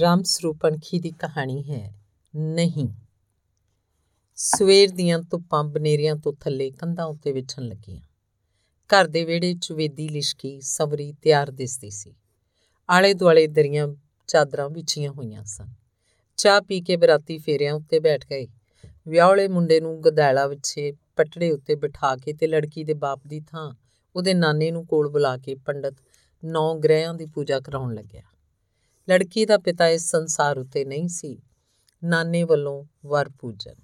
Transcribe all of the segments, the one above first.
ਰਾਮ ਸਰੂਪਨਖੀ ਦੀ ਕਹਾਣੀ ਹੈ। ਨਹੀਂ। ਸਵੇਰ ਦੀਆਂ ਧੁੱਪਾਂ ਬਨੇਰਿਆਂ ਤੋਂ ਥੱਲੇ ਕੰਧਾਂ ਉੱਤੇ ਵਿਛਣ ਲੱਗੀਆਂ। ਘਰ ਦੇ ਵਿਹੜੇ 'ਚ ਵੇਦੀ ਲਿਸ਼ਕੀ ਸਵਰੀ ਤਿਆਰ ਦਿਸਦੀ ਸੀ। ਆਲੇ ਦੁਆਲੇ ਦਰੀਆਂ ਚਾਦਰਾਂ ਵਿਛੀਆਂ ਹੋਈਆਂ ਸਨ। ਚਾਹ ਪੀ ਕੇ ਬਰਾਤੀ ਫੇਰਿਆਂ ਉੱਤੇ ਬੈਠ ਗਏ। ਵਿਆਹਲੇ ਮੁੰਡੇ ਨੂੰ ਗਦਾਲਾ ਵਿੱਚੇ ਪਟੜੇ ਉੱਤੇ ਬਿਠਾ ਕੇ ਤੇ ਲੜਕੀ ਦੇ ਬਾਪ ਦੀ ਥਾਂ ਉਹਦੇ ਨਾਨੇ ਨੂੰ ਕੋਲ ਬੁਲਾ ਕੇ ਪੰਡਤ ਨੌ ਗ੍ਰਹਿਆਂ ਦੀ ਪੂਜਾ ਕਰਾਉਣ ਲੱਗਿਆ। ਲੜਕੀ ਦਾ ਪਿਤਾ ਇਸ ਸੰਸਾਰ ਉੱਤੇ ਨਹੀਂ ਸੀ। ਨਾਨੇ ਵੱਲੋਂ ਵਰ ਪੂਜਨ।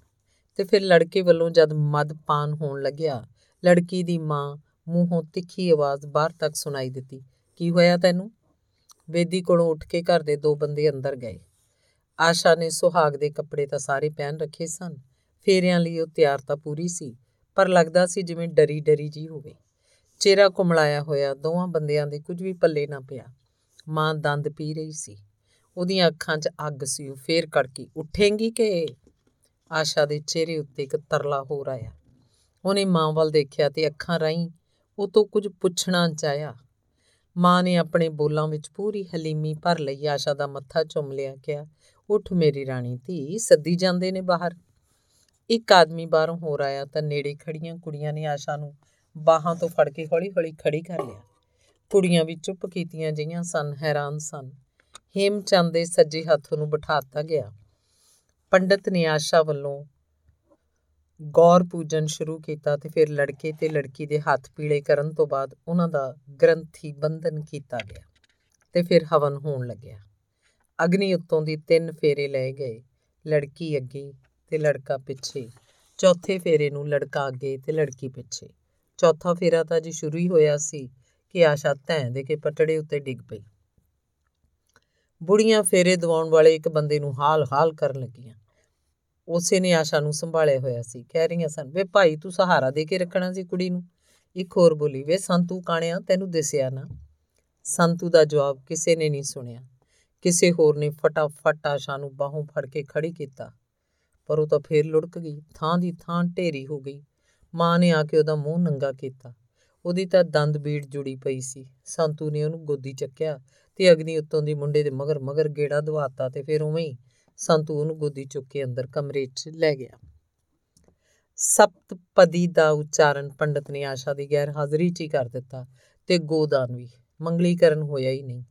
ਤੇ ਫਿਰ ਲੜਕੇ ਵੱਲੋਂ ਜਦ ਮਦਪਾਨ ਹੋਣ ਲੱਗਿਆ, ਲੜਕੀ ਦੀ ਮਾਂ ਮੂੰਹੋਂ ਤਿੱਖੀ ਆਵਾਜ਼ ਬਾਹਰ ਤੱਕ ਸੁਣਾਈ ਦਿੱਤੀ, ਕੀ ਹੋਇਆ ਤੈਨੂੰ? ਵੇਦੀ ਕੋਲੋਂ ਉੱਠ ਕੇ ਘਰ ਦੇ ਦੋ ਬੰਦੇ ਅੰਦਰ ਗਏ। ਆਸ਼ਾ ਨੇ ਸੁਹਾਗ ਦੇ ਕੱਪੜੇ ਤਾਂ ਸਾਰੇ ਪਹਿਨ ਰੱਖੇ ਸਨ। ਫੇਰਿਆਂ ਲਈ ਉਹ ਤਿਆਰ ਤਾਂ ਪੂਰੀ ਸੀ, ਪਰ ਲੱਗਦਾ ਸੀ ਜਿਵੇਂ ਡਰੀ ਡਰੀ ਜੀ ਹੋਵੇ। ਚਿਹਰਾ ਕੁਮਲਾਇਆ ਹੋਇਆ ਦੋਵਾਂ ਬੰਦਿਆਂ ਦੇ ਕੁਝ ਵੀ ਪੱਲੇ ਨਾ ਪਿਆ। ਮਾਂ ਦੰਦ ਪੀ ਰਹੀ ਸੀ। ਉਹਦੀਆਂ ਅੱਖਾਂ 'ਚ ਅੱਗ ਸੀ। ਉਹ ਫੇਰ ਕੜਕੀ, ਉੱਠੇਂਗੀ ਕਿ? ਆਸ਼ਾ ਦੇ ਚਿਹਰੇ ਉੱਤੇ ਇੱਕ ਤਰਲਾ ਹੋ ਰਿਹਾ ਉਹਨੇ ਮਾਂ ਵੱਲ ਦੇਖਿਆ ਤੇ ਅੱਖਾਂ ਰਾਹੀਂ ਉਹ ਤੋਂ ਕੁਝ ਪੁੱਛਣਾ ਚਾਹਿਆ ਮਾਂ ਨੇ ਆਪਣੇ ਬੋਲਾਂ ਵਿੱਚ ਪੂਰੀ ਹਲੀਮੀ ਭਰ ਲਈ। ਆਸ਼ਾ ਦਾ ਮੱਥਾ ਚੁੰਮ ਲਿਆ, ਕਿਹਾ, ਉੱਠ ਮੇਰੀ ਰਾਣੀ ਧੀ, ਸੱਦੀ ਜਾਂਦੇ ਨੇ ਬਾਹਰ। ਇੱਕ ਆਦਮੀ ਬਾਹਰੋਂ ਹੋ ਆਇਆ ਤਾਂ ਨੇੜੇ ਖੜੀਆਂ ਕੁੜੀਆਂ ਨੇ ਆਸ਼ਾ ਨੂੰ ਬਾਹਾਂ ਤੋਂ ਫੜ ਕੇ ਹੌਲੀ-ਹੌਲੀ ਖੜੀ ਕਰ ਲਿਆ। ਕੁੜੀਆਂ ਵੀ ਚੁੱਪ ਕੀਤੀਆਂ ਜਿਹੀਆਂ ਸਨ, ਹੈਰਾਨ ਸਨ। ਹੇਮਚੰਦ ਦੇ ਸੱਜੇ ਹੱਥ ਨੂੰ ਬਿਠਾਤਾ ਗਿਆ। ਪੰਡਤ ਨੇ ਆਸ਼ਾ ਵੱਲੋਂ ਗੌਰ ਪੂਜਨ ਸ਼ੁਰੂ ਕੀਤਾ ਤੇ ਫਿਰ ਲੜਕੇ ਤੇ ਲੜਕੀ ਦੇ ਹੱਥ ਪੀਲੇ ਕਰਨ ਤੋਂ ਬਾਅਦ ਉਹਨਾਂ ਦਾ ਗ੍ਰੰਥੀ ਬੰਧਨ ਕੀਤਾ ਗਿਆ ਤੇ ਫਿਰ ਹਵਨ ਹੋਣ ਲੱਗਿਆ। ਅਗਨੀ ਉੱਤੋਂ ਦੀ ਤਿੰਨ ਫੇਰੇ ਲਏ ਗਏ, ਲੜਕੀ ਅੱਗੇ ਤੇ ਲੜਕਾ ਪਿੱਛੇ। ਚੌਥੇ ਫੇਰੇ ਨੂੰ ਲੜਕਾ ਅੱਗੇ ਤੇ ਲੜਕੀ ਪਿੱਛੇ। ਚੌਥਾ ਫੇਰਾ ਤਾਂ ਜੀ ਸ਼ੁਰੂ ਹੀ ਹੋਇਆ ਸੀ ਕਿ ਆਸ਼ਾ ਧੈਂ ਦੇ ਕੇ ਪਟੜੇ ਉੱਤੇ ਡਿੱਗ ਪਈ। ਬੁੜੀਆਂ ਫੇਰੇ ਦਵਾਉਣ ਵਾਲੇ ਇੱਕ ਬੰਦੇ ਨੂੰ ਹਾਲ-ਹਾਲ ਕਰਨ ਲੱਗੀਆਂ। ਉਸੇ ਨੇ ਆਸ਼ਾ ਨੂੰ ਸੰਭਾਲਿਆ ਹੋਇਆ ਸੀ। ਕਹਿ ਰਹੀਆਂ ਸਨ, ਵੇ ਭਾਈ, ਤੂੰ ਸਹਾਰਾ ਦੇ ਕੇ ਰੱਖਣਾ ਸੀ ਕੁੜੀ ਨੂੰ? ਇੱਕ ਹੋਰ ਬੋਲੀ, ਵੇ ਸੰਤੂ ਕਾਣਿਆ, ਤੈਨੂੰ ਦਿਸਿਆ ਨਾ? ਸੰਤੂ ਦਾ ਜਵਾਬ ਕਿਸੇ ਨੇ ਨਹੀਂ ਸੁਣਿਆ। ਕਿਸੇ ਹੋਰ ਨੇ ਫਟਾਫਟ ਆਸ਼ਾ ਨੂੰ ਬਾਹੋਂ ਫੜ ਕੇ ਖੜੀ ਕੀਤਾ। ਪਰ ਉਹ ਤਾਂ ਫੇਰ ਲੁੜਕ ਗਈ। ਥਾਂ ਦੀ ਥਾਂ ਢੇਰੀ ਹੋ ਗਈ। ਮਾਂ ਨੇ ਆ ਕੇ ਉਹਦਾ ਮੂੰਹ ਨੰਗਾ ਕੀਤਾ। ਉਹਦੀ ਤਾਂ ਦੰਦ ਬੀੜ ਜੁੜੀ ਪਈ ਸੀ। ਸੰਤੂ ਨੇ ਉਹਨੂੰ ਗੋਦੀ ਚੱਕਿਆ ਤੇ ਅਗਨੀ ਉੱਤੋਂ ਦੀ ਮੁੰਡੇ ਦੇ ਮਗਰ ਮਗਰ ਗੇੜਾ ਦਵਾਤਾ ਤੇ ਫਿਰ ਉਵੇਂ ਹੀ ਸੰਤੂ ਉਹਨੂੰ ਗੋਦੀ ਚੁੱਕ ਕੇ ਅੰਦਰ ਕਮਰੇ 'ਚ ਲੈ ਗਿਆ। ਸਪਤਪਦੀ ਦਾ ਉਚਾਰਨ ਪੰਡਤ ਨੇ ਆਸ਼ਾ ਦੀ ਗੈਰ ਹਾਜ਼ਰੀ 'ਚ ਹੀ ਕਰ ਦਿੱਤਾ ਤੇ ਗੋਦਾਨ ਵੀ। ਮੰਗਲੀਕਰਨ ਹੋਇਆ ਹੀ ਨਹੀਂ।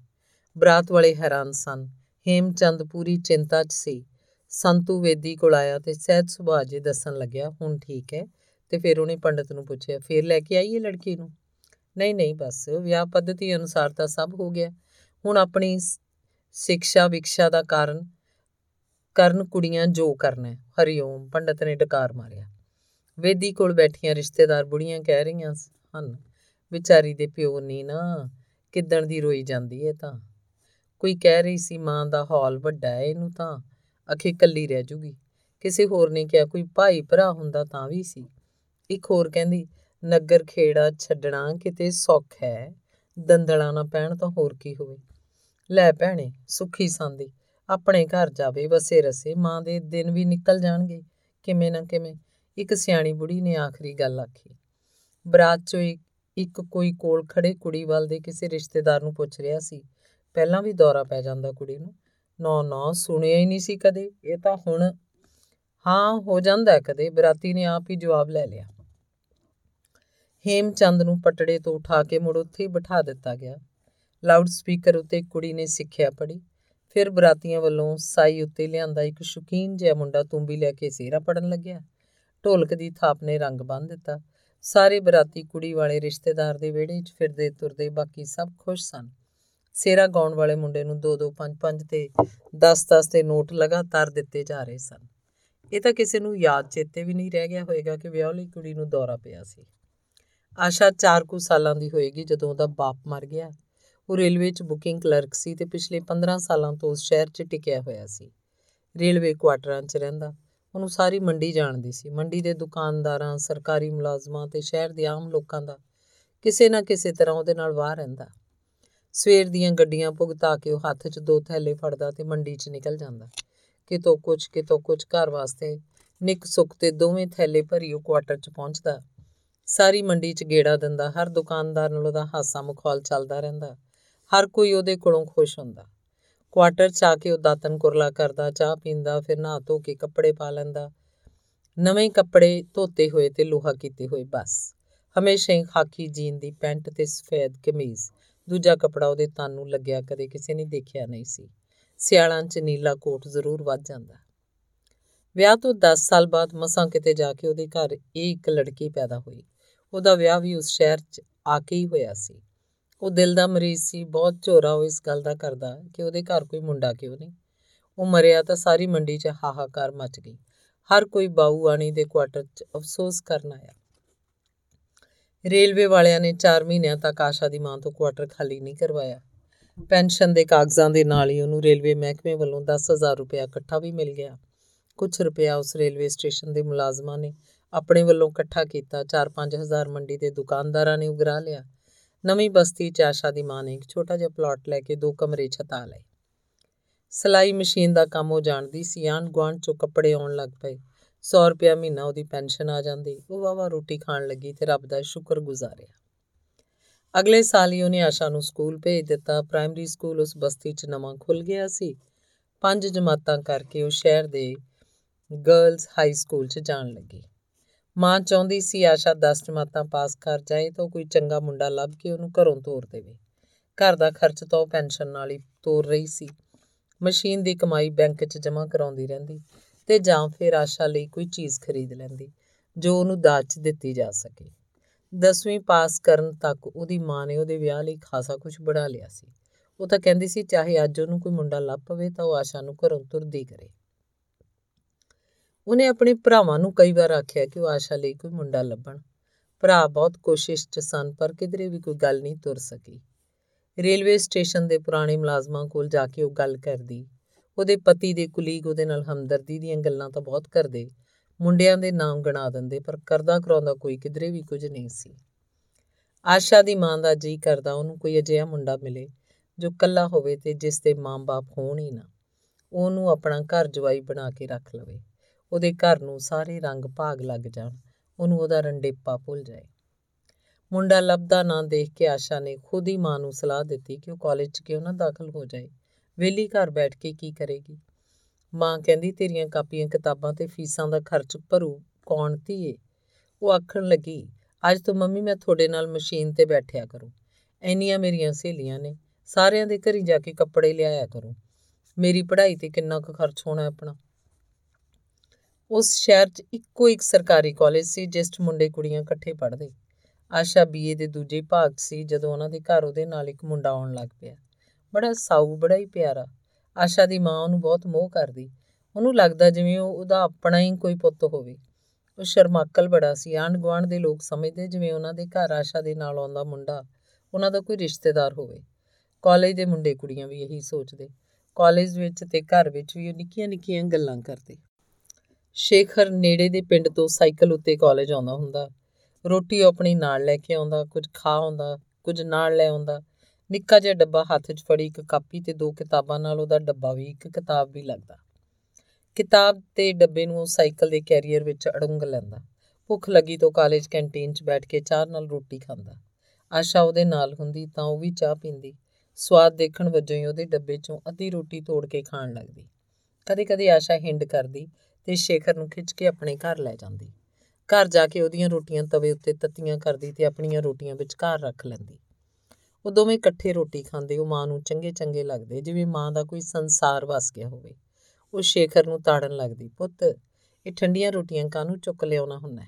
ਬਰਾਤ ਵਾਲੇ ਹੈਰਾਨ ਸਨ। ਹੇਮਚੰਦ ਪੂਰੀ ਚਿੰਤਾ 'ਚ ਸੀ। ਸੰਤੂ ਵੇਦੀ ਕੋਲ ਆਇਆ ਤੇ ਸਹਿਜ ਸੁਭਾਅ ਜੇ ਦੱਸਣ ਲੱਗਿਆ, ਹੁਣ ਠੀਕ ਹੈ? ਤੇ ਫਿਰ ਉਹਨੇ ਪੰਡਤ ਨੂੰ ਪੁੱਛਿਆ, ਫਿਰ ਲੈ ਕੇ ਆਈਏ ਲੜਕੀ ਨੂੰ? ਨਹੀਂ ਨਹੀਂ, ਬਸ, ਵਿਆਹ ਪੱਧਤੀ ਅਨੁਸਾਰ ਤਾਂ ਸਭ ਹੋ ਗਿਆ। ਹੁਣ ਆਪਣੀ ਸਿੱਖਿਆ ਵਿਕਸ਼ਾ ਦਾ ਕਾਰਨ, ਕਰਨ ਕੁੜੀਆਂ ਜੋ ਕਰਨਾ ਹੈ। ਹਰੀਓਮ ਪੰਡਤ ਨੇ ਡਕਾਰ ਮਾਰਿਆ। ਵੇਦੀ ਕੋਲ ਬੈਠੀਆਂ ਰਿਸ਼ਤੇਦਾਰ ਬੁੜੀਆਂ ਕਹਿ ਰਹੀਆਂ ਹਨ, ਵਿਚਾਰੀ ਦੇ ਪਿਓ ਨਹੀਂ ਨਾ, ਕਿੱਦਣ ਦੀ ਰੋਈ ਜਾਂਦੀ ਹੈ ਤਾਂ? ਕੋਈ ਕਹਿ ਰਹੀ ਸੀ ਮਾਂ ਦਾ ਹਾਲ ਵੱਡਾ ਹੈ ਇਹਨੂੰ ਤਾਂ, ਅਖੇ ਕੱਲੀ ਰਹਿ ਜੂਗੀ। ਕਿਸੇ ਹੋਰ ਨੇ ਕਿਹਾ, ਕੋਈ ਭਾਈ ਭਰਾ ਹੁੰਦਾ ਤਾਂ ਵੀ ਸੀ। ਇੱਕ ਹੋਰ ਕਹਿੰਦੀ, ਨਗਰ ਖੇੜਾ ਛੱਡਣਾ ਕਿਤੇ ਸੌਖ ਹੈ, ਦੰਦਲਾਂ ਨਾ ਪੈਣ ਤਾਂ ਹੋਰ ਕੀ ਹੋਵੇ। ਲੈ ਭੈਣੇ, ਸੁਖੀ ਸੰਦੀ, ਆਪਣੇ ਘਰ ਜਾਵੇ ਵਸੇ ਰਸੇ, ਮਾਂ ਦੇ ਦਿਨ ਵੀ ਨਿਕਲ ਜਾਣਗੇ, ਕਿਵੇਂ ਨਾ ਕਿਵੇਂ। ਇੱਕ ਸਿਆਣੀ ਬੁੜੀ ਨੇ ਆਖਰੀ ਗੱਲ ਆਖੀ। ਬਰਾਤ ਚੋਂ ਇੱਕ ਕੋਈ ਕੋਲ ਖੜੇ ਕੁੜੀ ਵੱਲ ਦੇ ਕਿਸੇ ਰਿਸ਼ਤੇਦਾਰ ਨੂੰ ਪੁੱਛ ਰਿਹਾ ਸੀ। ਪਹਿਲਾਂ ਵੀ ਦੌਰਾ ਪੈ ਜਾਂਦਾ ਕੁੜੀ ਨੂੰ। ਨਾ ਨਾ, ਸੁਣਿਆ ਹੀ ਨਹੀਂ ਸੀ ਕਦੇ, ਇਹ ਤਾਂ ਹੁਣ, ਹਾਂ, ਹੋ ਜਾਂਦਾ ਕਦੇ। ਬਰਾਤੀ ਨੇ ਆਪ ਹੀ ਜਵਾਬ ਲੈ ਲਿਆ। ਹੇਮਚੰਦ ਨੂੰ ਪਟੜੇ ਤੋਂ ਉਠਾ ਕੇ ਮੁੜ ਉੱਥੇ ਹੀ ਬਿਠਾ ਦਿੱਤਾ ਗਿਆ। ਲਾਊਡ ਸਪੀਕਰ ਉੱਤੇ ਕੁੜੀ ਨੇ ਸਿੱਖਿਆ ਪੜੀ ਫਿਰ ਬਰਾਤੀਆਂ ਵੱਲੋਂ ਸਾਈ ਉੱਤੇ ਲਿਆਂਦਾ ਇੱਕ ਸ਼ੁਕੀਨ ਜਿਹਾ ਮੁੰਡਾ ਤੁੰਬੀ ਲੈ ਕੇ ਸੇਰਾ ਪੜਨ ਲੱਗਿਆ। ਢੋਲਕ ਦੀ ਥਾਪ ਨੇ ਰੰਗ ਬੰਨ ਦਿੱਤਾ। ਸਾਰੇ ਬਰਾਤੀ ਕੁੜੀ ਵਾਲੇ ਰਿਸ਼ਤੇਦਾਰ ਦੇ ਵਿਹੜੇ 'ਚ ਫਿਰਦੇ ਤੁਰਦੇ ਬਾਕੀ ਸਭ ਖੁਸ਼ ਸਨ। ਸੇਰਾ ਗਾਉਣ ਵਾਲੇ ਮੁੰਡੇ ਨੂੰ 2 2 5 5 ਤੇ 10 10 ਦੇ ਨੋਟ ਲਗਾਤਾਰ ਦਿੱਤੇ ਜਾ ਰਹੇ ਸਨ। ਇਹ ਤਾਂ ਕਿਸੇ ਨੂੰ ਯਾਦ ਚੇਤੇ ਵੀ ਨਹੀਂ ਰਹਿ ਗਿਆ ਹੋਵੇਗਾ ਕਿ ਵਿਆਹਲੀ ਕੁੜੀ ਨੂੰ ਦੌਰਾ ਪਿਆ ਸੀ। ਆਸ਼ਾ 4 ਕੁ ਸਾਲਾਂ ਦੀ ਹੋਏਗੀ ਜਦੋਂ ਉਹਦਾ ਬਾਪ ਮਰ ਗਿਆ। ਉਹ ਰੇਲਵੇ 'ਚ ਬੁਕਿੰਗ ਕਲਰਕ ਸੀ ਤੇ ਪਿਛਲੇ 15 ਸਾਲਾਂ ਤੋਂ ਉਸ ਸ਼ਹਿਰ 'ਚ ਟਿਕਿਆ ਹੋਇਆ ਸੀ। ਰੇਲਵੇ ਕੁਆਟਰਾਂ 'ਚ ਰਹਿੰਦਾ। ਉਹਨੂੰ ਸਾਰੀ ਮੰਡੀ ਜਾਣਦੀ ਸੀ। ਮੰਡੀ ਦੇ ਦੁਕਾਨਦਾਰਾਂ, ਸਰਕਾਰੀ ਮੁਲਾਜ਼ਮਾਂ ਤੇ ਸ਼ਹਿਰ ਦੇ ਆਮ ਲੋਕਾਂ ਦਾ ਕਿਸੇ ਨਾ ਕਿਸੇ ਤਰ੍ਹਾਂ ਉਹਦੇ ਨਾਲ ਵਾਹ ਰਹਿੰਦਾ। ਸਵੇਰ ਦੀਆਂ ਗੱਡੀਆਂ ਭੁਗਤਾ ਕੇ ਉਹ ਹੱਥ 'ਚ ਦੋ ਥੈਲੇ ਫੜਦਾ ਤੇ ਮੰਡੀ 'ਚ ਨਿਕਲ ਜਾਂਦਾ। ਕਿਤੋਂ ਕੁਝ ਕਿਤੋਂ ਕੁਝ ਘਰ ਵਾਸਤੇ ਨਿਕ ਸੁੱਕ ਤੇ ਦੋਵੇਂ ਥੈਲੇ ਭਰੀ ਉਹ ਕੁਆਟਰ 'ਚ ਪਹੁੰਚਦਾ। ਸਾਰੀ ਮੰਡੀ 'ਚ ਗੇੜਾ ਦਿੰਦਾ, ਹਰ ਦੁਕਾਨਦਾਰ ਨਾਲ ਉਹਦਾ ਹਾਸਾ ਮਖੌਲ ਚੱਲਦਾ ਰਹਿੰਦਾ, ਹਰ ਕੋਈ ਉਹਦੇ ਕੋਲੋਂ ਖੁਸ਼ ਹੁੰਦਾ। ਕੁਆਟਰ 'ਚ ਆ ਕੇ ਉਹ ਦਾਤਨ ਕੁਰਲਾ ਕਰਦਾ, ਚਾਹ ਪੀਂਦਾ, ਫਿਰ ਨਹਾ ਧੋ ਕੇ ਕੱਪੜੇ ਪਾ ਲੈਂਦਾ। ਨਵੇਂ ਕੱਪੜੇ ਧੋਤੇ ਹੋਏ ਤੇ ਲੋਹਾ ਕੀਤੇ ਹੋਏ ਬਸ। ਹਮੇਸ਼ਾ ਹੀ ਖਾਕੀ ਜੀਨ ਦੀ ਪੈਂਟ ਤੇ ਸਫੈਦ ਕਮੀਜ਼। ਦੂਜਾ ਕੱਪੜਾ ਉਹਦੇ ਤਨ ਨੂੰ ਲੱਗਿਆ, ਕਦੇ ਕਿਸੇ ਨੇ ਦੇਖਿਆ ਨਹੀਂ ਸੀ। ਸਿਆਲਾਂ 'ਚ ਨੀਲਾ ਕੋਟ ਜ਼ਰੂਰ ਵੱਜ ਜਾਂਦਾ। ਵਿਆਹ ਤੋਂ 10 ਸਾਲ ਬਾਅਦ ਮਸਾਂ ਕਿਤੇ ਜਾ ਕੇ ਉਹਦੇ ਘਰ ਇਹ ਇੱਕ ਲੜਕੀ ਪੈਦਾ ਹੋਈ। ਉਹਦਾ ਵਿਆਹ ਵੀ ਉਸ ਸ਼ਹਿਰ 'ਚ ਆ ਕੇ ਹੀ ਹੋਇਆ ਸੀ। ਉਹ ਦਿਲ ਦਾ ਮਰੀਜ਼ ਸੀ, ਬਹੁਤ ਝੋਰਾ ਉਹ ਇਸ ਗੱਲ ਦਾ ਕਰਦਾ ਕਿ ਉਹਦੇ ਘਰ ਕੋਈ ਮੁੰਡਾ ਕਿਉਂ ਨਹੀਂ। ਉਹ ਮਰਿਆ ਤਾਂ ਸਾਰੀ ਮੰਡੀ 'ਚ ਹਾਹਾਕਾਰ ਮਚ ਗਈ। ਹਰ ਕੋਈ ਬਾਊ ਆਣੀ ਦੇ ਕੁਆਟਰ 'ਚ ਅਫਸੋਸ ਕਰਨ ਆਇਆ। ਰੇਲਵੇ ਵਾਲਿਆਂ ਨੇ 4 ਮਹੀਨਿਆਂ ਤੱਕ ਆਸ਼ਾ ਦੀ ਮਾਂ ਤੋਂ ਕੁਆਟਰ ਖਾਲੀ ਨਹੀਂ ਕਰਵਾਇਆ। ਪੈਨਸ਼ਨ ਦੇ ਕਾਗਜ਼ਾਂ ਦੇ ਨਾਲ ਹੀ ਉਹਨੂੰ ਰੇਲਵੇ ਮਹਿਕਮੇ ਵੱਲੋਂ 10000 ਰੁਪਏ ਇਕੱਠਾ ਵੀ ਮਿਲ ਗਿਆ। ਕੁਝ ਰੁਪਇਆ ਉਸ ਰੇਲਵੇ ਸਟੇਸ਼ਨ ਦੇ ਮੁਲਾਜ਼ਮਾਂ ਨੇ ਆਪਣੇ ਵੱਲੋਂ ਇਕੱਠਾ ਕੀਤਾ 4-5000 ਮੰਡੀ ਦੇ ਦੁਕਾਨਦਾਰਾਂ ਨੇ ਉਗਰਾ ਲਿਆ। ਨਵੀਂ ਬਸਤੀ 'ਚ ਆਸ਼ਾ ਦੀ ਮਾਂ ਨੇ ਇੱਕ ਛੋਟਾ ਜਿਹਾ ਪਲਾਟ ਲੈ ਕੇ ਦੋ ਕਮਰੇ ਛਤਾ ਲਏ। ਸਲਾਈ ਮਸ਼ੀਨ ਦਾ ਕੰਮ ਉਹ ਜਾਣਦੀ ਸੀ, ਆਂਢ ਗੁਆਂਢ 'ਚੋਂ ਕੱਪੜੇ ਆਉਣ ਲੱਗ ਪਏ। 100 ਰੁਪਇਆ ਮਹੀਨਾ ਉਹਦੀ ਪੈਨਸ਼ਨ ਆ ਜਾਂਦੀ। ਉਹ ਵਾਵਾ ਰੋਟੀ ਖਾਣ ਲੱਗੀ ਤੇ ਰੱਬ ਦਾ ਸ਼ੁਕਰ ਗੁਜ਼ਾਰਿਆ। ਅਗਲੇ ਸਾਲ ਹੀ ਉਹਨੇ ਆਸ਼ਾ ਨੂੰ ਸਕੂਲ ਭੇਜ ਦਿੱਤਾ। ਪ੍ਰਾਇਮਰੀ ਸਕੂਲ ਉਸ ਬਸਤੀ 'ਚ ਨਵਾਂ ਖੁੱਲ ਗਿਆ ਸੀ। ਪੰਜ ਜਮਾਤਾਂ ਕਰਕੇ ਉਹ ਸ਼ਹਿਰ ਦੇ ਗਰਲਸ ਹਾਈ ਸਕੂਲ 'ਚ ਜਾਣ ਲੱਗੀ। ਮਾਂ ਚਾਹੁੰਦੀ ਸੀ ਆਸ਼ਾ 10 ਜਮਾਤਾਂ ਪਾਸ ਕਰ ਜਾਏ ਤਾਂ ਕੋਈ ਚੰਗਾ ਮੁੰਡਾ ਲੱਭ ਕੇ ਉਹਨੂੰ ਘਰੋਂ ਤੋਰ ਦੇਵੇ। ਘਰ ਦਾ ਖਰਚ ਤਾਂ ਉਹ ਪੈਨਸ਼ਨ ਨਾਲ ਹੀ ਤੋਰ ਰਹੀ ਸੀ। ਮਸ਼ੀਨ ਦੀ ਕਮਾਈ ਬੈਂਕ 'ਚ ਜਮ੍ਹਾਂ ਕਰਾਉਂਦੀ ਰਹਿੰਦੀ ਤੇ ਜਾਂ ਫਿਰ ਆਸ਼ਾ ਲਈ ਕੋਈ ਚੀਜ਼ ਖਰੀਦ ਲੈਂਦੀ, ਜੋ ਉਹਨੂੰ ਦਾਜ 'ਚ ਦਿੱਤੀ ਜਾ ਸਕੇ। 10ਵੀਂ ਪਾਸ ਕਰਨ ਤੱਕ ਉਹਦੀ ਮਾਂ ਨੇ ਉਹਦੇ ਵਿਆਹ ਲਈ ਖਾਸਾ ਕੁਝ ਬਣਾ ਲਿਆ ਸੀ। ਉਹ ਤਾਂ ਕਹਿੰਦੀ ਸੀ ਚਾਹੇ ਅੱਜ ਉਹਨੂੰ ਕੋਈ ਮੁੰਡਾ ਲੱਭ ਪਵੇ ਤਾਂ ਉਹ ਆਸ਼ਾ ਨੂੰ ਘਰੋਂ ਤੁਰਦੀ ਕਰੇ। ਉਹਨੇ ਆਪਣੇ ਭਰਾਵਾਂ ਨੂੰ ਕਈ ਵਾਰ ਆਖਿਆ ਕਿ ਉਹ ਆਸ਼ਾ ਲਈ ਕੋਈ ਮੁੰਡਾ ਲੱਭਣ। ਭਰਾ ਬਹੁਤ ਕੋਸ਼ਿਸ਼ 'ਚ ਸਨ, ਪਰ ਕਿਧਰੇ ਵੀ ਕੋਈ ਗੱਲ ਨਹੀਂ ਤੁਰ ਸਕੀ। ਰੇਲਵੇ ਸਟੇਸ਼ਨ ਦੇ ਪੁਰਾਣੇ ਮੁਲਾਜ਼ਮਾਂ ਕੋਲ ਜਾ ਕੇ ਉਹ ਗੱਲ ਕਰਦੀ। ਉਹਦੇ ਪਤੀ ਦੇ ਕੁਲੀਗ ਉਹਦੇ ਨਾਲ ਹਮਦਰਦੀ ਦੀਆਂ ਗੱਲਾਂ ਤਾਂ ਬਹੁਤ ਕਰਦੇ। ਮੁੰਡਿਆਂ ਦੇ ਨਾਮ ਗਣਾ ਦਿੰਦੇ, ਪਰ ਕਰਦਾ ਕਰਾਉਂਦਾ ਕੋਈ ਕਿਧਰੇ ਵੀ ਕੁਝ ਨਹੀਂ ਸੀ। ਆਸ਼ਾ ਦੀ ਮਾਂ ਦਾ ਜੀ ਕਰਦਾ ਉਹਨੂੰ ਕੋਈ ਅਜਿਹਾ ਮੁੰਡਾ ਮਿਲੇ, ਜੋ ਕੱਲਾ ਹੋਵੇ ਤੇ ਜਿਸ ਦੇ ਮਾਂ-ਬਾਪ ਹੋਣ ਹੀ ਨਾ। ਉਹਨੂੰ ਆਪਣਾ ਘਰ ਜਵਾਈ ਬਣਾ ਕੇ ਰੱਖ ਲਵੇ। ਉਹਦੇ ਘਰ ਨੂੰ ਸਾਰੇ ਰੰਗ ਭਾਗ ਲੱਗ ਜਾਣ, ਉਹਨੂੰ ਉਹਦਾ ਰੰਡੇਪਾ ਭੁੱਲ ਜਾਏ। ਮੁੰਡਾ ਲੱਭਦਾ ਨਾ ਦੇਖ ਕੇ ਆਸ਼ਾ ਨੇ ਖੁਦ ਹੀ ਮਾਂ ਨੂੰ ਸਲਾਹ ਦਿੱਤੀ ਕਿ ਉਹ ਕਾਲਜ 'ਚ ਕਿਉਂ ਨਾ ਦਾਖਲ ਹੋ ਜਾਏ। ਵੇਲੀ ਘਰ ਬੈਠ ਕੇ ਕੀ ਕਰੇਗੀ? ਮਾਂ ਕਹਿੰਦੀ, ਤੇਰੀਆਂ ਕਾਪੀਆਂ ਕਿਤਾਬਾਂ ਤੇ ਫੀਸਾਂ ਦਾ ਖਰਚ ਭਰੂ, ਕੌਣ ਧੀਏ? ਉਹ ਆਖਣ ਲੱਗੀ, ਅੱਜ ਤੋਂ ਮੰਮੀ ਮੈਂ ਤੁਹਾਡੇ ਨਾਲ ਮਸ਼ੀਨ ਤੇ ਬੈਠਿਆ ਕਰੂੰ। ਐਨੀਆਂ ਮੇਰੀਆਂ ਸਹੇਲੀਆਂ ਨੇ, ਸਾਰਿਆਂ ਦੇ ਘਰੀ ਜਾ ਕੇ ਕੱਪੜੇ ਲਿਆਇਆ ਕਰੂੰ। ਮੇਰੀ ਪੜ੍ਹਾਈ ਤੇ ਕਿੰਨਾ ਕੁ ਖਰਚ ਹੋਣਾ ਆਪਣਾ? ਉਸ ਸ਼ਹਿਰ 'ਚ ਇੱਕੋ ਇੱਕ ਸਰਕਾਰੀ ਕਾਲਜ ਸੀ, ਜਿਸ 'ਚ ਮੁੰਡੇ ਕੁੜੀਆਂ ਇਕੱਠੇ ਪੜ੍ਹਦੇ। ਆਸ਼ਾ ਬੀਏ ਦੇ ਦੂਜੇ ਭਾਗ ਸੀ, ਜਦੋਂ ਉਹਨਾਂ ਦੇ ਘਰ ਉਹਦੇ ਨਾਲ ਇੱਕ ਮੁੰਡਾ ਆਉਣ ਲੱਗ ਪਿਆ। ਬੜਾ ਸਾਊ, ਬੜਾ ਹੀ ਪਿਆਰਾ। ਆਸ਼ਾ ਦੀ ਮਾਂ ਉਹਨੂੰ ਬਹੁਤ ਮੋਹ ਕਰਦੀ। ਉਹਨੂੰ ਲੱਗਦਾ ਜਿਵੇਂ ਉਹ ਉਹਦਾ ਆਪਣਾ ਹੀ ਕੋਈ ਪੁੱਤ ਹੋਵੇ। ਉਹ ਸ਼ਰਮਾਕਲ ਬੜਾ ਸੀ। ਆਂਢ ਗੁਆਂਢ ਦੇ ਲੋਕ ਸਮਝਦੇ ਜਿਵੇਂ ਉਹਨਾਂ ਦੇ ਘਰ ਆਸ਼ਾ ਦੇ ਨਾਲ ਆਉਂਦਾ ਮੁੰਡਾ, ਉਹਨਾਂ ਦਾ ਕੋਈ ਰਿਸ਼ਤੇਦਾਰ ਹੋਵੇ। ਕਾਲਜ ਦੇ ਮੁੰਡੇ ਕੁੜੀਆਂ ਵੀ ਇਹੀ ਸੋਚਦੇ। ਕਾਲਜ ਵਿੱਚ ਤੇ ਘਰ ਵਿੱਚ ਵੀ ਉਹ ਨਿੱਕੀਆਂ ਨਿੱਕੀਆਂ ਗੱਲਾਂ ਕਰਦੇ। ਸ਼ੇਖਰ ਨੇੜੇ ਦੇ ਪਿੰਡ ਤੋਂ ਸਾਈਕਲ ਉੱਤੇ ਕਾਲਜ ਆਉਂਦਾ ਹੁੰਦਾ। ਰੋਟੀ ਆਪਣੀ ਨਾਲ ਲੈ ਕੇ ਆਉਂਦਾ, ਕੁਝ ਖਾ ਆਉਂਦਾ, ਕੁਝ ਨਾਲ ਲੈ ਆਉਂਦਾ। ਨਿੱਕਾ ਜਿਹਾ ਡੱਬਾ ਹੱਥ 'ਚ ਫੜੀ ਇੱਕ ਕਾਪੀ ਤੇ ਦੋ ਕਿਤਾਬਾਂ ਨਾਲ ਉਹਦਾ ਡੱਬਾ ਵੀ, ਇੱਕ ਕਿਤਾਬ ਵੀ ਲੱਗਦਾ। ਕਿਤਾਬ ਤੇ ਡੱਬੇ ਨੂੰ ਉਹ ਸਾਈਕਲ ਦੇ ਕੈਰੀਅਰ ਵਿੱਚ ਅੜੰਗ ਲੈਂਦਾ। ਭੁੱਖ ਲੱਗੀ ਤਾਂ ਕਾਲਜ ਕੈਂਟੀਨ 'ਚ ਬੈਠ ਕੇ ਚਾਹ ਨਾਲ ਰੋਟੀ ਖਾਂਦਾ। ਆਸ਼ਾ ਉਹਦੇ ਨਾਲ ਹੁੰਦੀ ਤਾਂ ਉਹ ਵੀ ਚਾਹ ਪੀਂਦੀ। ਸਵਾਦ ਦੇਖਣ ਵਜੋਂ ਹੀ ਉਹਦੇ ਡੱਬੇ 'ਚੋਂ ਅੱਧੀ ਰੋਟੀ ਤੋੜ ਕੇ ਖਾਣ ਲੱਗਦੀ। ਕਦੇ-ਕਦੇ ਆਸ਼ਾ ਹਿੰਡ ਕਰਦੀ ਤੇ ਸ਼ੇਖਰ ਨੂੰ ਖਿੱਚ ਕੇ ਆਪਣੇ ਘਰ ਲੈ ਜਾਂਦੀ। ਘਰ ਜਾ ਕੇ ਉਹਦੀਆਂ ਰੋਟੀਆਂ ਤਵੇ ਉੱਤੇ ਤੱਤੀਆਂ ਕਰਦੀ ਤੇ ਆਪਣੀਆਂ ਰੋਟੀਆਂ ਵਿੱਚ ਘਰ ਰੱਖ ਲੈਂਦੀ। ਉਹ ਦੋਵੇਂ ਇਕੱਠੇ ਰੋਟੀ ਖਾਂਦੇ, ਉਹ ਮਾਂ ਨੂੰ ਚੰਗੇ ਚੰਗੇ ਲੱਗਦੇ, ਜਿਵੇਂ ਮਾਂ ਦਾ ਕੋਈ ਸੰਸਾਰ ਵਸ ਗਿਆ ਹੋਵੇ। ਉਹ ਸ਼ੇਖਰ ਨੂੰ ਤਾੜਨ ਲੱਗਦੀ, ਪੁੱਤ, ਇਹ ਠੰਡੀਆਂ ਰੋਟੀਆਂ ਕਾਹਨੂੰ ਚੁੱਕ ਲਿਆਉਣਾ ਹੁੰਦਾ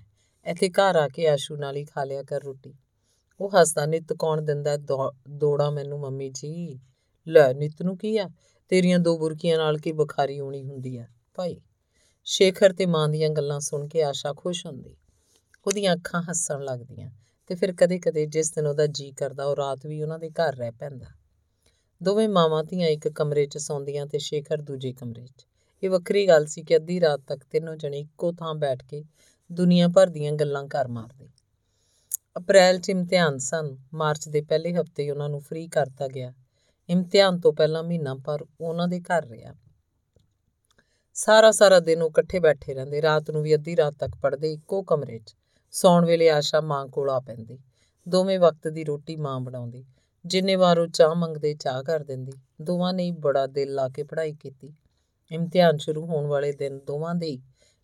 ਇੱਥੇ ਘਰ ਆ ਕੇ ਆਸ਼ੂ ਨਾਲ ਹੀ ਖਾ ਲਿਆ ਕਰ ਰੋਟੀ। ਉਹ ਹੱਸਦਾ, ਨਿਤ ਕੌਣ ਦਿੰਦਾ ਦੋੜਾ ਮੈਨੂੰ, ਮੰਮੀ ਜੀ? ਲੈ, ਨਿਤ ਨੂੰ ਕੀ ਆ? ਤੇਰੀਆਂ ਦੋ ਬੁਰਕੀਆਂ ਨਾਲ ਕੀ ਬੁਖਾਰੀ ਹੋਣੀ ਹੁੰਦੀ ਆ? ਭਾਈ ਸ਼ੇਖਰ ਤੇ ਮਾਂ ਦੀਆਂ ਗੱਲਾਂ ਸੁਣ ਕੇ ਆਸ਼ਾ ਖੁਸ਼ ਹੁੰਦੀ। ਉਹਦੀਆਂ ਅੱਖਾਂ ਹੱਸਣ ਲੱਗਦੀਆਂ ਤੇ ਫਿਰ ਕਦੇ-ਕਦੇ ਜਿਸ ਦਿਨ ਉਹਦਾ ਜੀ ਕਰਦਾ ਉਹ ਰਾਤ ਵੀ ਉਹਨਾਂ ਦੇ ਘਰ ਰਹਿ ਪੈਂਦਾ। ਦੋਵੇਂ ਮਾਵਾਂ ਧੀਆਂ ਇੱਕ ਕਮਰੇ 'ਚ ਸੌਂਦੀਆਂ ਤੇ ਸ਼ੇਖਰ ਦੂਜੇ ਕਮਰੇ 'ਚ। ਇਹ ਵੱਖਰੀ ਗੱਲ ਸੀ ਕਿ ਅੱਧੀ ਰਾਤ ਤੱਕ ਤਿੰਨੋਂ ਜਣੇ ਇੱਕੋ ਥਾਂ ਬੈਠ ਕੇ ਦੁਨੀਆ ਭਰ ਦੀਆਂ ਗੱਲਾਂ ਕਰ ਮਾਰਦੇ। ਅਪ੍ਰੈਲ 'ਚ ਇਮਤਿਹਾਨ ਸਨ, ਮਾਰਚ ਦੇ ਪਹਿਲੇ ਹਫ਼ਤੇ ਉਹਨਾਂ ਨੂੰ ਫ੍ਰੀ ਕਰਤਾ ਗਿਆ। ਇਮਤਿਹਾਨ ਤੋਂ ਪਹਿਲਾਂ ਮਹੀਨਾ ਪਰ ਉਹਨਾਂ ਦੇ ਘਰ ਰਿਹਾ। ਸਾਰਾ ਸਾਰਾ ਦਿਨ ਉਹ ਇਕੱਠੇ ਬੈਠੇ ਰਹਿੰਦੇ, ਰਾਤ ਨੂੰ ਵੀ ਅੱਧੀ ਰਾਤ ਤੱਕ ਪੜਦੇ ਇੱਕੋ ਕਮਰੇ 'ਚ। ਸੌਣ ਵੇਲੇ ਆਸ਼ਾ ਮਾਂ ਕੋਲ ਆ ਪੈਂਦੀ, ਦੋਵੇਂ ਵਕਤ ਦੀ ਰੋਟੀ ਮਾਂ ਬਣਾਉਂਦੀ, ਜਿੰਨੇ ਵਾਰ ਉਹ ਚਾਹ ਮੰਗਦੇ ਚਾਹ ਕਰ ਦਿੰਦੀ, ਦੋਵਾਂ ਨੇ ਬੜਾ ਦਿਲ ਲਾ ਕੇ ਪੜ੍ਹਾਈ ਕੀਤੀ। ਇਮਤਿਹਾਨ ਸ਼ੁਰੂ ਹੋਣ ਵਾਲੇ ਦਿਨ ਦੋਵਾਂ ਦੇ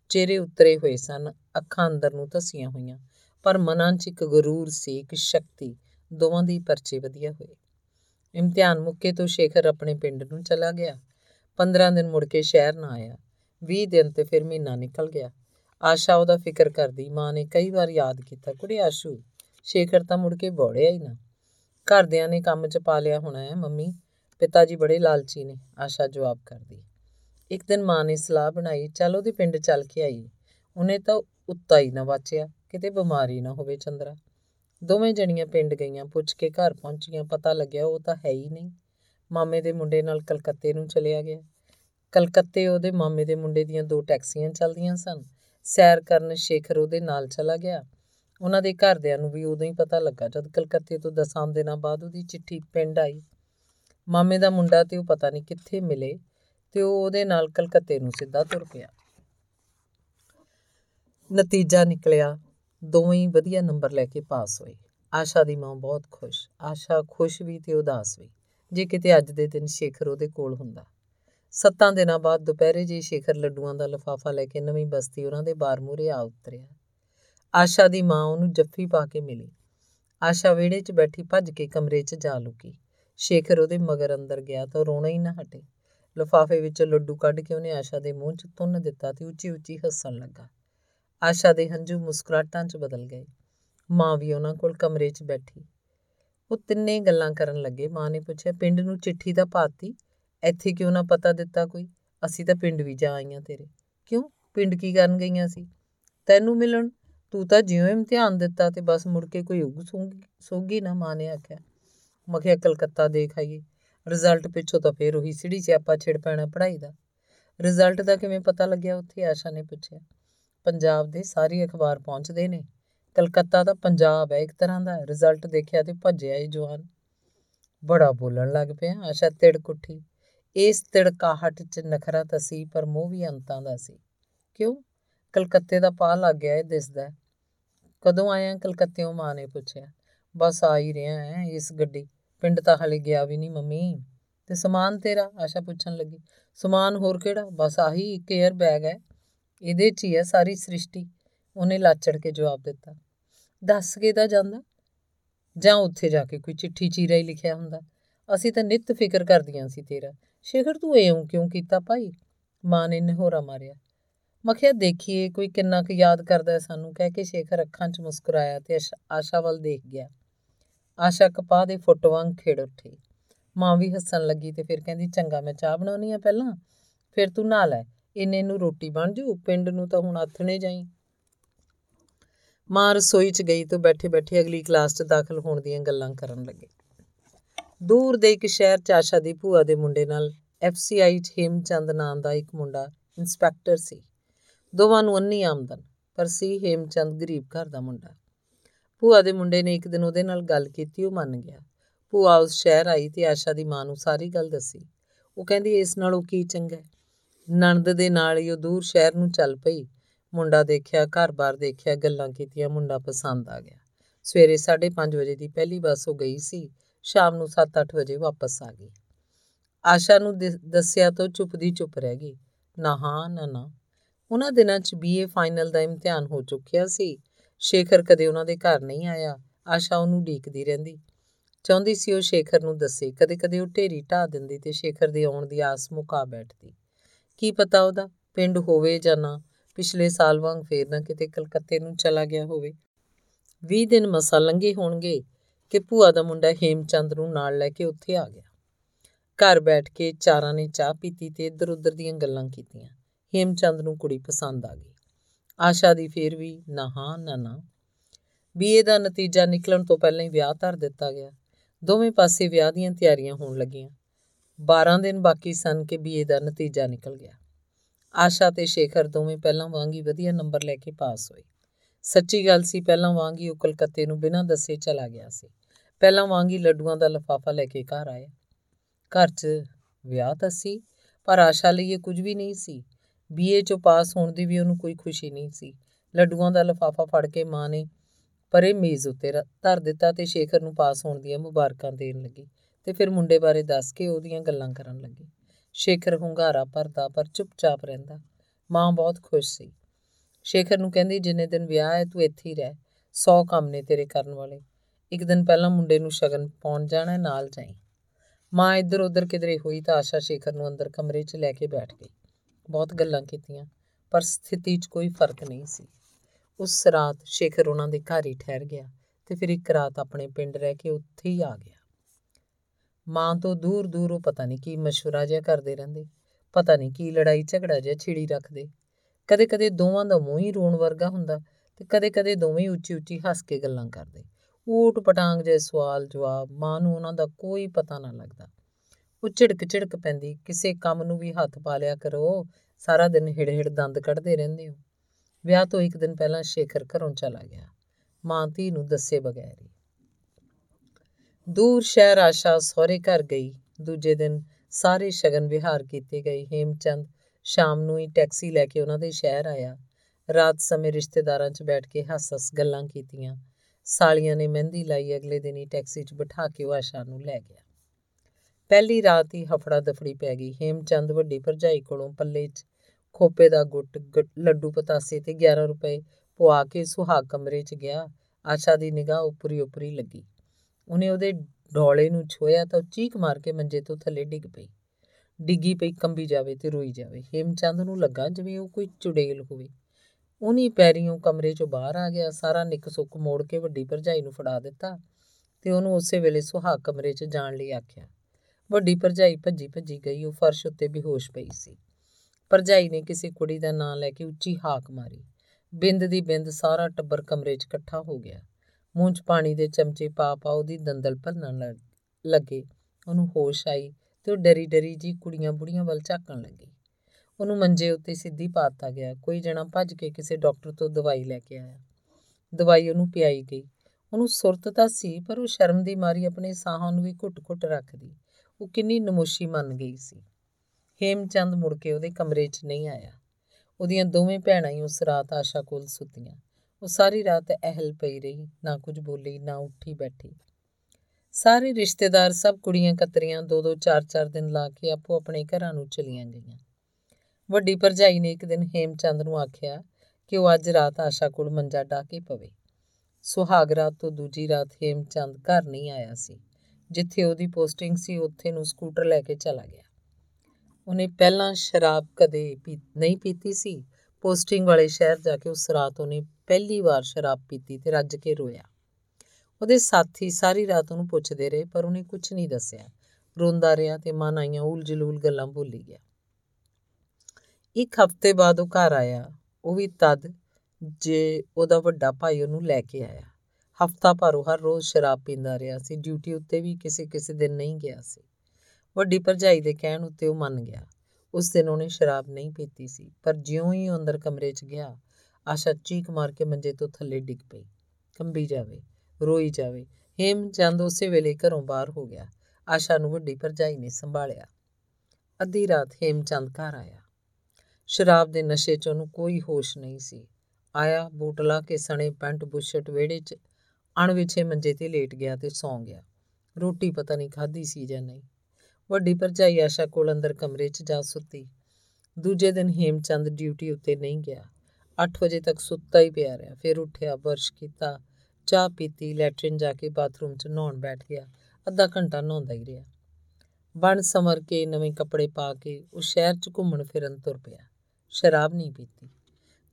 ਚਿਹਰੇ ਉਤਰੇ ਹੋਏ ਸਨ, ਅੱਖਾਂ ਅੰਦਰ ਨੂੰ ਧਸੀਆਂ ਹੋਈਆਂ, ਪਰ ਮਨਾਂ 'ਚ ਇੱਕ ਗਰੂਰ ਸੀ, ਇੱਕ ਸ਼ਕਤੀ, ਦੋਵਾਂ ਦੀ ਪਰਚੇ ਵਧੀਆ ਹੋਏ। ਇਮਤਿਹਾਨ ਮੁੱਕੇ ਤੋਂ ਸ਼ੇਖਰ ਆਪਣੇ ਪਿੰਡ ਨੂੰ ਚਲਾ ਗਿਆ। 15 ਦਿਨ ਮੁੜ ਕੇ ਸ਼ਹਿਰ ਨਾ ਆਇਆ। 20 ਦਿਨ ਤੇ ਫਿਰ ਮਹੀਨਾ ਨਿਕਲ ਗਿਆ। ਆਸ਼ਾ ਉਹਦਾ ਫਿਕਰ ਕਰਦੀ, ਮਾਂ ਨੇ ਕਈ ਵਾਰ ਯਾਦ ਕੀਤਾ, ਕੁੜੇ ਆਸ਼ੂ, ਸ਼ੇਖਰ ਤਾਂ ਮੁੜ ਕੇ ਬੋੜਿਆ ਹੀ ਨਾ। ਘਰਦਿਆਂ ਨੇ ਕੰਮ 'ਚ ਪਾ ਲਿਆ ਹੋਣਾ ਹੈ, ਮੰਮੀ। ਪਿਤਾ ਜੀ ਬੜੇ ਲਾਲਚੀ ਨੇ, ਆਸ਼ਾ ਜਵਾਬ ਕਰਦੀ। ਇੱਕ ਦਿਨ ਮਾਂ ਨੇ ਸਲਾਹ ਬਣਾਈ, ਚੱਲ ਉਹਦੇ ਪਿੰਡ ਚੱਲ ਕੇ ਆਈ ਉਹਨੇ ਤਾਂ ਉੱਤਾ ਹੀ ਨਾ ਵਾਚਿਆ, ਕਿਤੇ ਬਿਮਾਰੀ ਨਾ ਹੋਵੇ ਚੰਦਰਾ। ਦੋਵੇਂ ਜਣੀਆਂ ਪਿੰਡ ਗਈਆਂ, ਪੁੱਛ ਕੇ ਘਰ ਪਹੁੰਚੀਆਂ, ਪਤਾ ਲੱਗਿਆ ਉਹ ਤਾਂ ਹੈ ਹੀ ਨਹੀਂ। ਮਾਮੇ ਦੇ ਮੁੰਡੇ ਨਾਲ ਕਲਕੱਤੇ ਨੂੰ ਚਲਿਆ ਗਿਆ। ਕਲਕੱਤੇ ਉਹਦੇ ਮਾਮੇ ਦੇ ਮੁੰਡੇ ਦੀਆਂ ਦੋ ਟੈਕਸੀਆਂ ਚੱਲਦੀਆਂ ਸਨ। ਸੈਰ ਕਰਨ ਸ਼ੇਖਰ ਉਹਦੇ ਨਾਲ ਚਲਾ ਗਿਆ। ਉਹਨਾਂ ਦੇ ਘਰਦਿਆਂ ਨੂੰ ਵੀ ਉਦੋਂ ਹੀ ਪਤਾ ਲੱਗਾ ਜਦ ਕਲਕੱਤੇ ਤੋਂ ਦਸਾਂ ਦਿਨਾਂ ਬਾਅਦ ਉਹਦੀ ਚਿੱਠੀ ਪਿੰਡ ਆਈ। ਮਾਮੇ ਦਾ ਮੁੰਡਾ ਤੇ ਉਹ ਪਤਾ ਨਹੀਂ ਕਿੱਥੇ ਮਿਲੇ ਤੇ ਉਹ ਉਹਦੇ ਨਾਲ ਕਲਕੱਤੇ ਨੂੰ ਸਿੱਧਾ ਤੁਰ ਪਿਆ। ਨਤੀਜਾ ਨਿਕਲਿਆ। ਦੋਵੇਂ ਹੀ ਵਧੀਆ ਨੰਬਰ ਲੈ ਕੇ ਪਾਸ ਹੋਏ। ਆਸ਼ਾ ਦੀ ਮਾਂ ਬਹੁਤ ਖੁਸ਼। ਆਸ਼ਾ ਖੁਸ਼ ਵੀ ਤੇ ਉਦਾਸ ਵੀ। ਜੇ ਕਿਤੇ ਅੱਜ ਦੇ ਦਿਨ ਸ਼ੇਖਰ ਉਹਦੇ ਕੋਲ ਹੁੰਦਾ। ਸੱਤਾਂ ਦਿਨਾਂ ਬਾਅਦ ਦੁਪਹਿਰੇ ਜੀ ਸ਼ੇਖਰ ਲੱਡੂਆਂ ਦਾ ਲਫਾਫਾ ਲੈ ਕੇ ਨਵੀਂ ਬਸਤੀ ਉਹਨਾਂ ਦੇ ਬਾਰ ਮੂਰੇ ਆ ਉਤਰਿਆ। ਆਸ਼ਾ ਦੀ ਮਾਂ ਉਹਨੂੰ ਜੱਫੀ ਪਾ ਕੇ ਮਿਲੀ। ਆਸ਼ਾ ਵਿਹੜੇ 'ਚ ਬੈਠੀ ਭੱਜ ਕੇ ਕਮਰੇ 'ਚ ਜਾ ਲੁਕੀ। ਸ਼ੇਖਰ ਉਹਦੇ ਮਗਰ ਅੰਦਰ ਗਿਆ ਤਾਂ ਰੋਣਾ ਹੀ ਨਾ ਹਟੇ। ਲਫਾਫੇ ਵਿੱਚੋਂ ਲੱਡੂ ਕੱਢ ਕੇ ਉਹਨੇ ਆਸ਼ਾ ਦੇ ਮੂੰਹ 'ਚ ਤੁੰਨ ਦਿੱਤਾ ਤੇ ਉੱਚੀ ਉੱਚੀ ਹੱਸਣ ਲੱਗਾ। ਆਸ਼ਾ ਦੇ ਹੰਝੂ ਮੁਸਕਰਾਟਾਂ 'ਚ ਬਦਲ ਗਏ। ਮਾਂ ਵੀ ਉਹਨਾਂ ਕੋਲ ਕਮਰੇ 'ਚ ਬੈਠੀ। ਉਹ ਤਿੰਨੇ ਗੱਲਾਂ ਕਰਨ ਲੱਗੇ। ਮਾਂ ਨੇ ਪੁੱਛਿਆ, ਪਿੰਡ ਨੂੰ ਚਿੱਠੀ ਦਾ ਪਾਤੀ? ਇੱਥੇ ਕਿਉਂ ਨਾ ਪਤਾ ਦਿੱਤਾ ਕੋਈ? ਅਸੀਂ ਤਾਂ ਪਿੰਡ ਵੀ ਜਾ ਆਈਆਂ ਤੇਰੇ। ਕਿਉਂ? ਪਿੰਡ ਕੀ ਕਰਨ ਗਈਆਂ ਸੀ? ਤੈਨੂੰ ਮਿਲਣ? ਤੂੰ ਤਾਂ ਜਿਉਂ ਇਮਤਿਹਾਨ ਦਿੱਤਾ ਤੇ ਬਸ ਮੁੜ ਕੇ ਕੋਈ ਉਗ ਸੋਗੀ ਨਾ। ਮਾਂ ਨੇ ਆਖਿਆ। ਮਖਿਆ ਕਲਕੱਤਾ ਦੇਖ ਆਈਏ। ਰਿਜ਼ਲਟ ਪਿੱਛੋਂ ਤਾਂ ਫੇਰ ਉਹੀ ਸਿੜੀ ਸਿਆਪਾ ਛਿੜ ਪੈਣਾ ਪੜ੍ਹਾਈ ਦਾ। ਰਿਜ਼ਲਟ ਦਾ ਕਿਵੇਂ ਪਤਾ ਲੱਗਿਆ? ਉੱਥੇ ਆਸ਼ਾ ਨੇ ਪੁੱਛਿਆ। ਪੰਜਾਬ ਦੇ ਸਾਰੇ ਅਖਬਾਰ ਪਹੁੰਚਦੇ ਨੇ। ਕਲਕੱਤਾ ਦਾ ਪੰਜਾਬ ਹੈ, ਇੱਕ ਤਰ੍ਹਾਂ ਦਾ ਰਿਜ਼ਲਟ ਦੇਖਿਆ ਤੇ ਭੱਜਿਆ ਇਹ ਜਵਾਨ। ਬੜਾ ਬੋਲਣ ਲੱਗ ਪਿਆ ਆਸ਼ਾ ਤਿੜਕ ਉੱਠੀ ਇਸ ਤਿੜਕਾਹਟ 'ਚ ਨਖਰਾ ਤਾਂ ਸੀ, ਪਰ ਮੋਹ ਵੀ ਅੰਤਾਂ ਦਾ ਸੀ। ਕਿਉਂ? ਕਲਕੱਤੇ ਦਾ ਪਾ ਲੱਗ ਗਿਆ ਇਹ ਦਿਸਦਾ ਕਦੋਂ ਆਇਆ ਕਲਕੱਤੇੋਂ ਮਾਂ ਨੇ ਪੁੱਛਿਆ। ਬਸ ਆ ਹੀ ਰਿਹਾ ਹੈ ਇਸ ਗੱਡੀ। ਪਿੰਡ ਤਾਂ ਹਲੇ ਗਿਆ ਵੀ ਨਹੀਂ, ਮੰਮੀ। ਤੇ ਸਮਾਨ ਤੇਰਾ? ਆਸ਼ਾ ਪੁੱਛਣ ਲੱਗੀ। ਸਮਾਨ ਹੋਰ ਕਿਹੜਾ? ਬਸ ਆਹੀ ਇੱਕ 에ਅਰ ਬੈਗ ਹੈ। ਇਹਦੇ 'ਚ ਹੀ ਹੈ ਸਾਰੀ ਸ੍ਰਿਸ਼ਟੀ। ਉਹਨੇ ਲਾਚੜ ਕੇ ਜਵਾਬ ਦਿੱਤਾ। ਦੱਸ ਕੇ ਤਾਂ ਜਾਂਦਾ। ਜਾਂ ਉੱਥੇ ਜਾ ਕੇ ਕੋਈ ਚਿੱਠੀ ਚੀਰਾ ਹੀ ਲਿਖਿਆ ਹੁੰਦਾ। ਅਸੀਂ ਤਾਂ ਨਿਤ ਫਿਕਰ ਕਰਦੀਆਂ ਸੀ ਤੇਰਾ। ਸ਼ੇਖਰ ਤੂੰ ਐਉਂ ਕਿਉਂ ਕੀਤਾ ਭਾਈ? ਮਾਂ ਨੇ ਨਿਹੋਰਾ ਮਾਰਿਆ। ਮਖਿਆ ਦੇਖੀਏ, ਕੋਈ ਕਿੰਨਾ ਕੁ ਯਾਦ ਕਰਦਾ ਸਾਨੂੰ? ਕਹਿ ਕੇ ਸ਼ੇਖਰ ਅੱਖਾਂ 'ਚ ਮੁਸਕਰਾਇਆ ਤੇ ਆਸ਼ਾ ਵੱਲ ਦੇਖ ਗਿਆ। ਆਸ਼ਾ ਕਪਾਹ ਦੇ ਫੁੱਟ ਵਾਂਗ ਖੇੜ ਉੱਠੀ। ਮਾਂ ਵੀ ਹੱਸਣ ਲੱਗੀ ਤੇ ਫਿਰ ਕਹਿੰਦੀ, ਚੰਗਾ, ਮੈਂ ਚਾਹ ਬਣਾਉਣੀ ਆ ਪਹਿਲਾਂ। ਫਿਰ ਤੂੰ ਨਾ ਲੈ। ਇੰਨੇ ਨੂੰ ਰੋਟੀ ਬਣ ਜੂ? ਪਿੰਡ ਨੂੰ ਤਾਂ ਹੁਣ ਆਥਣੇ ਜਾਈ। ਮਾਂ ਰਸੋਈ 'ਚ ਗਈ ਤੋਂ ਬੈਠੇ ਬੈਠੇ ਅਗਲੀ ਕਲਾਸ 'ਚ ਦਾਖਲ ਹੋਣ ਦੀਆਂ ਗੱਲਾਂ ਕਰਨ ਲੱਗੇ। ਦੂਰ ਦੇ ਇੱਕ ਸ਼ਹਿਰ 'ਚ ਆਸ਼ਾ ਦੀ ਭੂਆ ਦੇ ਮੁੰਡੇ ਨਾਲ ਐਫਸੀਆਈ 'ਚ ਹੇਮਚੰਦ ਨਾਂ ਦਾ ਇੱਕ ਮੁੰਡਾ ਇਨਸਪੈਕਟਰ ਸੀ। ਦੋਵਾਂ ਨੂੰ ਅੰਨੀ ਆਮਦਨ, ਪਰ ਸੀ ਹੇਮਚੰਦ ਗਰੀਬ ਘਰ ਦਾ ਮੁੰਡਾ। ਭੂਆ ਦੇ ਮੁੰਡੇ ਨੇ ਇੱਕ ਦਿਨ ਉਹਦੇ ਨਾਲ ਗੱਲ ਕੀਤੀ, ਉਹ ਮੰਨ ਗਿਆ। ਭੂਆ ਉਸ ਸ਼ਹਿਰ ਆਈ ਤੇ ਆਸ਼ਾ ਦੀ ਮਾਂ ਨੂੰ ਸਾਰੀ ਗੱਲ ਦੱਸੀ। ਉਹ ਕਹਿੰਦੀ, ਇਸ ਨਾਲੋਂ ਕੀ ਚੰਗਾ ਨਣਦ ਦੇ ਨਾਲ ਹੀ ਉਹ ਦੂਰ ਸ਼ਹਿਰ ਨੂੰ ਚੱਲ ਪਈ। ਮੁੰਡਾ ਦੇਖਿਆ ਘਰ-ਬਾਰ ਦੇਖਿਆ, ਗੱਲਾਂ ਕੀਤੀਆਂ, ਮੁੰਡਾ ਪਸੰਦ ਆ ਗਿਆ। ਸਵੇਰੇ 5:30 ਵਜੇ ਦੀ ਪਹਿਲੀ ਬੱਸ ਹੋ ਗਈ ਸੀ। ਸ਼ਾਮ ਨੂੰ 7-8 ਵਜੇ ਵਾਪਸ ਆ ਗਈ। ਆਸ਼ਾ ਨੂੰ ਦੱਸਿਆ ਤਾਂ ਚੁੱਪ ਦੀ ਚੁੱਪ ਰਹਿ ਗਈ। ਨਾ ਹਾਂ, ਨਾ ਨਾ। ਉਹਨਾਂ ਦਿਨਾਂ 'ਚ ਬੀਏ ਫਾਈਨਲ ਦਾ ਇਮਤਿਹਾਨ ਹੋ ਚੁੱਕਿਆ ਸੀ। ਸ਼ੇਖਰ ਕਦੇ ਉਹਨਾਂ ਦੇ ਘਰ ਨਹੀਂ ਆਇਆ। ਆਸ਼ਾ ਉਹਨੂੰ ਢੀਕਦੀ ਰਹਿੰਦੀ। ਚਾਹੁੰਦੀ ਸੀ ਉਹ ਸ਼ੇਖਰ ਨੂੰ ਦੱਸੇ। ਕਦੇ-ਕਦੇ ਉਹ ਢੇਰੀ ਢਾ ਦਿੰਦੀ ਤੇ ਸ਼ੇਖਰ ਦੇ ਆਉਣ ਦੀ ਆਸ ਮੁਕਾ ਬੈਠਦੀ। ਕੀ ਪਤਾ ਉਹਦਾ? ਪਿੰਡ ਹੋਵੇ ਜਾਂ ਨਾ। ਪਿਛਲੇ ਸਾਲ ਵਾਂਗ ਫੇਰ ਨਾ ਕਿਤੇ ਕਲਕੱਤੇ ਨੂੰ ਚਲਾ ਗਿਆ ਹੋਵੇ। 20 ਦਿਨ ਮਸਾ ਲੰਘੇ ਹੋਣਗੇ ਕਿ ਭੂਆ ਦਾ ਮੁੰਡਾ ਹੇਮਚੰਦ ਨੂੰ ਨਾਲ ਲੈ ਕੇ ਉੱਥੇ ਆ ਗਿਆ। ਘਰ ਬੈਠ ਕੇ ਚਾਰਾਂ ਨੇ ਚਾਹ ਪੀਤੀ ਤੇ ਇੱਧਰ ਉੱਧਰ ਦੀਆਂ ਗੱਲਾਂ ਕੀਤੀਆਂ। ਹੇਮਚੰਦ ਨੂੰ ਕੁੜੀ ਪਸੰਦ ਆ ਗਈ। ਆਸ਼ਾ ਦੀ ਫੇਰ ਵੀ ਨਾ ਹਾਂ, ਨਾ ਨਾ। ਬੀਏ ਦਾ ਨਤੀਜਾ ਨਿਕਲਣ ਤੋਂ ਪਹਿਲਾਂ ਹੀ ਵਿਆਹ ਧਰ ਦਿੱਤਾ ਗਿਆ। ਦੋਵੇਂ ਪਾਸੇ ਵਿਆਹ ਦੀਆਂ ਤਿਆਰੀਆਂ ਹੋਣ ਲੱਗੀਆਂ। 12 ਦਿਨ ਬਾਕੀ ਸਨ ਕਿ ਬੀਏ ਦਾ ਨਤੀਜਾ ਨਿਕਲ ਗਿਆ। ਆਸ਼ਾ ਤੇ ਸ਼ੇਖਰ ਦੋਵੇਂ ਪਹਿਲਾਂ ਵਾਂਗ ਹੀ ਵਧੀਆ ਨੰਬਰ ਲੈ ਕੇ ਪਾਸ ਹੋਏ। ਸੱਚੀ ਗੱਲ ਸੀ, ਪਹਿਲਾਂ ਵਾਂਗ ਹੀ ਉਹ ਕਲਕੱਤੇ ਨੂੰ ਬਿਨਾਂ ਦੱਸੇ ਚਲਾ ਗਿਆ ਸੀ। ਪਹਿਲਾਂ ਵਾਂਗ ਹੀ ਲੱਡੂਆਂ ਦਾ ਲਫਾਫਾ ਲੈ ਕੇ ਘਰ ਆਇਆ। ਘਰ 'ਚ ਵਿਆਹ ਤਾਂ ਸੀ, ਪਰ ਆਸ਼ਾ ਲਈ ਇਹ ਕੁਝ ਵੀ ਨਹੀਂ ਸੀ। ਬੀਏ 'ਚੋਂ ਪਾਸ ਹੋਣ ਦੀ ਵੀ ਉਹਨੂੰ ਕੋਈ ਖੁਸ਼ੀ ਨਹੀਂ ਸੀ। ਲੱਡੂਆਂ ਦਾ ਲਫਾਫਾ ਫੜ ਕੇ ਮਾਂ ਨੇ ਪਰੇ ਮੇਜ਼ ਉੱਤੇ ਰ- ਧਰ ਦਿੱਤਾ ਤੇ ਸ਼ੇਖਰ ਨੂੰ ਪਾਸ ਹੋਣ ਦੀਆਂ ਮੁਬਾਰਕਾਂ ਦੇਣ ਲੱਗੀ ਤੇ ਫਿਰ ਮੁੰਡੇ ਬਾਰੇ ਦੱਸ ਕੇ ਉਹਦੀਆਂ ਗੱਲਾਂ ਕਰਨ ਲੱਗੀ। ਸ਼ੇਖਰ ਹੁੰਗਾਰਾ ਭਰਦਾ ਪਰ ਚੁੱਪਚਾਪ ਰਹਿੰਦਾ। ਮਾਂ ਬਹੁਤ ਖੁਸ਼ ਸੀ। ਸ਼ੇਖਰ ਨੂੰ ਕਹਿੰਦੀ ਜਿੰਨੇ ਦਿਨ ਵਿਆਹ ਹੈ ਤੂੰ ਇੱਥੇ ਹੀ ਰਹਿ। ਸੌ ਕੰਮ ਨੇ ਤੇਰੇ ਕਰਨ ਵਾਲੇ। ਇੱਕ ਦਿਨ ਪਹਿਲਾਂ ਮੁੰਡੇ ਨੂੰ ਸ਼ਗਨ ਪਾਉਣ ਜਾਣਾ ਹੈ, ਨਾਲ ਜਾਈ ਮਾਂ ਇੱਧਰ ਉੱਧਰ ਕਿਧਰੇ ਹੋਈ ਤਾਂ ਆਸ਼ਾ ਸ਼ੇਖਰ ਨੂੰ ਅੰਦਰ ਕਮਰੇ 'ਚ ਲੈ ਕੇ ਬੈਠ ਗਈ। ਬਹੁਤ ਗੱਲਾਂ ਕੀਤੀਆਂ ਪਰ ਸਥਿਤੀ 'ਚ ਕੋਈ ਫ਼ਰਕ ਨਹੀਂ ਸੀ। ਉਸ ਰਾਤ ਸ਼ੇਖਰ ਉਹਨਾਂ ਦੇ ਘਰ ਹੀ ਠਹਿਰ ਗਿਆ ਤੇ ਫਿਰ ਇੱਕ ਰਾਤ ਆਪਣੇ ਪਿੰਡ ਰਹਿ ਕੇ ਉੱਥੇ ਹੀ ਆ ਗਿਆ। ਮਾਂ ਤੋਂ ਦੂਰ ਦੂਰ ਉਹ ਪਤਾ ਨਹੀਂ ਕੀ ਮਸ਼ਵਰਾ ਜਿਹਾ ਕਰਦੇ ਰਹਿੰਦੇ, ਪਤਾ ਨਹੀਂ ਕੀ ਲੜਾਈ ਝਗੜਾ ਜਿਹਾ ਛਿੜੀ ਰੱਖਦੇ। ਕਦੇ ਕਦੇ ਦੋਵਾਂ ਦਾ ਮੂੰਹ ਹੀ ਰੋਣ ਵਰਗਾ ਹੁੰਦਾ ਤੇ ਕਦੇ ਕਦੇ ਦੋਵੇਂ ਉੱਚੀ ਉੱਚੀ ਹੱਸ ਕੇ ਗੱਲਾਂ ਕਰਦੇ। ਊਟ ਪਟਾਂਗ ਜੇ ਸਵਾਲ ਜਵਾਬ ਮਾਂ ਨੂੰ ਉਹਨਾਂ ਦਾ ਕੋਈ ਪਤਾ ਨਾ ਲੱਗਦਾ। ਉਹ ਝਿੜਕ ਝਿੜਕ ਪੈਂਦੀ, ਕਿਸੇ ਕੰਮ ਨੂੰ ਵੀ ਹੱਥ ਪਾ ਲਿਆ ਕਰੋ, ਸਾਰਾ ਦਿਨ ਹਿੜ ਹਿੜ ਦੰਦ ਕੱਢਦੇ ਰਹਿੰਦੇ ਹੋ। ਵਿਆਹ ਤੋਂ ਇੱਕ ਦਿਨ ਪਹਿਲਾਂ ਸ਼ੇਖਰ ਘਰੋਂ ਚਲਾ ਗਿਆ। ਮਾਂ ਧੀ ਨੂੰ ਦੱਸੇ ਬਗੈਰ ਹੀ। ਦੂਰ ਸ਼ਹਿਰ ਆਸ਼ਾ ਸਹੁਰੇ ਘਰ ਗਈ। ਦੂਜੇ ਦਿਨ ਸਾਰੇ ਸ਼ਗਨ ਵਿਹਾਰ ਕੀਤੇ ਗਏ। ਹੇਮਚੰਦ ਸ਼ਾਮ ਨੂੰ ਹੀ ਟੈਕਸੀ ਲੈ ਕੇ ਉਹਨਾਂ ਦੇ ਸ਼ਹਿਰ ਆਇਆ। ਰਾਤ ਸਮੇਂ ਰਿਸ਼ਤੇਦਾਰਾਂ 'ਚ ਬੈਠ ਕੇ ਹੱਸ-ਹੱਸ ਗੱਲਾਂ ਕੀਤੀਆਂ। ਸਾਲੀਆਂ ਨੇ ਮਹਿੰਦੀ ਲਾਈ, ਅਗਲੇ ਦਿਨ ਹੀ ਟੈਕਸੀ 'ਚ ਬਿਠਾ ਕੇ ਉਹ ਆਸ਼ਾ ਨੂੰ ਲੈ ਗਿਆ। ਪਹਿਲੀ ਰਾਤ ਹੀ ਹਫੜਾ ਦਫੜੀ ਪੈ ਗਈ। ਹੇਮਚੰਦ ਵੱਡੀ ਭਰਜਾਈ ਕੋਲੋਂ ਪੱਲੇ 'ਚ ਖੋਪੇ ਦਾ ਗੁੱਟ, ਗ- ਲੱਡੂ ਪਤਾਸੇ ਤੇ 11 ਰੁਪਏ ਪਵਾ ਕੇ ਸੁਹਾਗ ਕਮਰੇ 'ਚ ਗਿਆ। ਆਸ਼ਾ ਦੀ ਨਿਗਾਹ ਉਪਰੀ ਉਪਰੀ ਲੱਗੀ। ਉਹਨੇ ਉਹਦੇ ਡੋਲੇ ਨੂੰ ਛੋਇਆ ਤਾਂ ਉਹ ਚੀਕ ਮਾਰ ਕੇ ਮੰਜੇ ਤੋਂ ਥੱਲੇ ਡਿੱਗ ਪਈ। ਡਿੱਗੀ ਪਈ, ਕੰਬੀ ਜਾਵੇ ਤੇ ਰੋਈ ਜਾਵੇ। ਹੇਮਚੰਦ ਨੂੰ ਲੱਗਾ ਜਿਵੇਂ ਉਹ ਕੋਈ ਚੁੜੇਲ ਹੋਵੇ। ਉਹਨੀ ਪੈਰੀਂ ਕਮਰੇ 'ਚੋਂ ਬਾਹਰ ਆ ਗਿਆ। ਸਾਰਾ ਨਿੱਕ ਸੁੱਕ ਮੋੜ ਕੇ ਵੱਡੀ ਭਰਜਾਈ ਨੂੰ ਫੜਾ ਦਿੱਤਾ ਤੇ ਉਹਨੂੰ ਉਸੇ ਵੇਲੇ ਸੁਹਾਗ ਕਮਰੇ 'ਚ ਜਾਣ ਲਈ ਆਖਿਆ। ਵੱਡੀ ਭਰਜਾਈ ਭੱਜੀ ਭੱਜੀ ਗਈ। ਉਹ ਫਰਸ਼ ਉੱਤੇ ਬੇਹੋਸ਼ ਪਈ ਸੀ। ਭਰਜਾਈ ਨੇ ਕਿਸੇ ਕੁੜੀ ਦਾ ਨਾਂ ਲੈ ਕੇ ਉੱਚੀ ਹਾਕ ਮਾਰੀ। ਬਿੰਦ ਦੀ ਬਿੰਦ ਸਾਰਾ ਟੱਬਰ ਕਮਰੇ 'ਚ ਇਕੱਠਾ ਹੋ ਗਿਆ। ਮੂੰਹ 'ਚ ਪਾਣੀ ਦੇ ਚਮਚੇ ਪਾ ਪਾ ਉਹਦੀ ਦੰਦਲ ਭੰਨਣ ਲੱਗ- ਲੱਗੇ। ਉਹਨੂੰ ਹੋਸ਼ ਆਈ ਤੇ ਉਹ ਡਰੀ ਡਰੀ ਜੀ ਕੁੜੀਆਂ ਬੁੜੀਆਂ ਵੱਲ ਝਾਕਣ ਲੱਗੀ। ਉਹਨੂੰ ਮੰਜੇ ਉੱਤੇ ਸਿੱਧੀ ਪਾਤਾ ਗਿਆ। ਕੋਈ ਜਣਾ ਭੱਜ ਕੇ ਕਿਸੇ ਡਾਕਟਰ ਤੋਂ ਦਵਾਈ ਲੈ ਕੇ ਆਇਆ। ਦਵਾਈ ਉਹਨੂੰ ਪਿਆਈ ਗਈ। ਉਹਨੂੰ ਸੁਰਤ ਤਾਂ ਸੀ, ਪਰ ਉਹ ਸ਼ਰਮ ਦੀ ਮਾਰੀ ਆਪਣੇ ਸਾਹਾਂ ਨੂੰ ਵੀ ਘੁੱਟ-ਘੁੱਟ ਰੱਖਦੀ। ਉਹ ਕਿੰਨੀ ਨਮੋਸ਼ੀ ਮੰਨ ਗਈ ਸੀ। ਹੇਮਚੰਦ ਮੁੜ ਕੇ ਉਹਦੇ ਕਮਰੇ 'ਚ ਨਹੀਂ ਆਇਆ। ਉਹਦੀਆਂ ਦੋਵੇਂ ਭੈਣਾਂ ਹੀ ਉਸ ਰਾਤ ਆਸ਼ਾ ਕੋਲ ਸੁੱਤੀਆਂ। ਉਹ ਸਾਰੀ ਰਾਤ ਅਹਿਲ ਪਈ ਰਹੀ, ਨਾ ਕੁਝ ਬੋਲੀ, ਨਾ ਉੱਠੀ ਬੈਠੀ। ਸਾਰੇ ਰਿਸ਼ਤੇਦਾਰ ਸਭ ਕੁੜੀਆਂ ਕਤਰੀਆਂ ਦੋ ਦੋ ਚਾਰ ਚਾਰ ਦਿਨ ਲਾ ਕੇ ਆਪੋ ਆਪਣੇ ਘਰਾਂ ਨੂੰ ਚਲੀਆਂ ਗਈਆਂ। ਵੱਡੀ ਭਰਜਾਈ ਨੇ ਇੱਕ ਦਿਨ ਹੇਮਚੰਦ ਨੂੰ ਆਖਿਆ ਕਿ ਉਹ ਅੱਜ ਰਾਤ ਆਸ਼ਾ ਕੋਲ ਮੰਜਾ ਢਾ ਕੇ ਪਵੇ। ਸੁਹਾਗ ਰਾਤ ਤੋਂ ਦੂਜੀ ਰਾਤ ਹੇਮਚੰਦ ਘਰ ਨਹੀਂ ਆਇਆ ਸੀ। ਜਿੱਥੇ ਉਹਦੀ ਪੋਸਟਿੰਗ ਸੀ, ਉੱਥੇ ਨੂੰ ਸਕੂਟਰ ਲੈ ਕੇ ਚਲਾ ਗਿਆ। ਉਹਨੇ ਪਹਿਲਾਂ ਸ਼ਰਾਬ ਕਦੇ ਪੀ, ਨਹੀਂ ਪੀਤੀ ਸੀ ਪੋਸਟਿੰਗ ਵਾਲੇ ਸ਼ਹਿਰ ਜਾ ਕੇ ਉਸ ਰਾਤ ਉਹਨੇ ਪਹਿਲੀ ਵਾਰ ਸ਼ਰਾਬ ਪੀਤੀ ਤੇ ਰੱਜ ਕੇ ਰੋਇਆ। ਉਹਦੇ ਸਾਥੀ ਸਾਰੀ ਰਾਤ ਉਹਨੂੰ ਪੁੱਛਦੇ ਰਹੇ, ਪਰ ਉਹਨੇ ਕੁਝ ਨਹੀਂ ਦੱਸਿਆ। ਰੋਂਦਾ ਰਿਹਾ ਤੇ ਮਨ ਆਈਆਂ ਉਲ ਜਲੂਲ ਗੱਲਾਂ ਭੁੱਲੀ ਗਿਆ। ਇੱਕ ਹਫ਼ਤੇ ਬਾਅਦ ਉਹ ਘਰ ਆਇਆ। ਉਹ ਵੀ ਤਦ, ਜੇ ਉਹਦਾ ਵੱਡਾ ਭਾਈ ਉਹਨੂੰ ਲੈ ਕੇ ਆਇਆ। ਹਫ਼ਤਾ ਭਰ ਉਹ ਹਰ ਰੋਜ਼ ਸ਼ਰਾਬ ਪੀਂਦਾ ਰਿਹਾ ਸੀ। ਡਿਊਟੀ ਉੱਤੇ ਵੀ ਕਿਸੇ ਕਿਸੇ ਦਿਨ ਨਹੀਂ ਗਿਆ ਸੀ। ਵੱਡੀ ਭਰਜਾਈ ਦੇ ਕਹਿਣ ਉੱਤੇ ਉਹ ਮੰਨ ਗਿਆ। ਉਸ ਦਿਨ ਉਹਨੇ ਸ਼ਰਾਬ ਨਹੀਂ ਪੀਤੀ ਸੀ, ਪਰ ਜਿਉਂ ਹੀ ਉਹ ਅੰਦਰ ਕਮਰੇ 'ਚ ਗਿਆ, ਆਸ਼ਾ ਚੀਕ ਮਾਰ ਕੇ ਮੰਜੇ ਤੋਂ ਥੱਲੇ ਡਿੱਗ ਪਈ। ਕੰਬੀ ਜਾਵੇ, ਰੋਈ ਜਾਵੇ ਹੇਮ ਚੰਦ ਉਸੇ ਵੇਲੇ ਘਰੋਂ ਬਾਹਰ ਹੋ ਗਿਆ। ਆਸ਼ਾ ਨੂੰ ਵੱਡੀ ਭਰਜਾਈ ਨੇ ਸੰਭਾਲਿਆ। ਅੱਧੀ ਰਾਤ ਹੇਮ ਚੰਦ ਘਰ ਆਇਆ। ਸ਼ਰਾਬ ਦੇ ਨਸ਼ੇ 'ਚ ਉਹਨੂੰ ਕੋਈ ਹੋਸ਼ ਨਹੀਂ ਸੀ। ਆਇਆ, ਬੂਟ ਲਾ ਕੇ ਸਣੇ ਪੈਂਟ ਬੁਸ਼ਟ ਵਿਹੜੇ 'ਚ, ਅਣਵਿਛੇ ਮੰਜੇ ਤੇ ਲੇਟ ਗਿਆ ਤੇ ਸੌਂ ਗਿਆ। ਰੋਟੀ ਪਤਾ ਨਹੀਂ ਖਾਧੀ ਸੀ ਜਾਂ ਨਹੀਂ। ਵੱਡੀ ਭਰਜਾਈ ਆਸ਼ਾ ਕੋਲ ਅੰਦਰ ਕਮਰੇ 'ਚ ਜਾ ਸੁੱਤੀ। ਦੂਜੇ ਦਿਨ ਹੇਮਚੰਦ ਡਿਊਟੀ ਉੱਤੇ ਨਹੀਂ ਗਿਆ। 8 ਵਜੇ ਤੱਕ ਸੁੱਤਾ ਹੀ ਪਿਆ ਰਿਹਾ। ਫਿਰ ਉੱਠਿਆ, ਬਰਸ਼ ਕੀਤਾ, ਚਾਹ ਪੀਤੀ, ਲੈਟਰਿਨ ਜਾ ਕੇ ਬਾਥਰੂਮ 'ਚ ਨਹਾਉਣ ਬੈਠ ਗਿਆ। ਅੱਧਾ ਘੰਟਾ ਨਹਾਉਂਦਾ ਹੀ ਰਿਹਾ। ਬਣ ਸਮਰ ਕੇ ਨਵੇਂ ਕੱਪੜੇ ਪਾ ਕੇ ਉਹ ਸ਼ਹਿਰ 'ਚ ਘੁੰਮਣ ਫਿਰਨ ਤੁਰ ਪਿਆ। ਸ਼ਰਾਬ ਨਹੀਂ ਪੀਤੀ।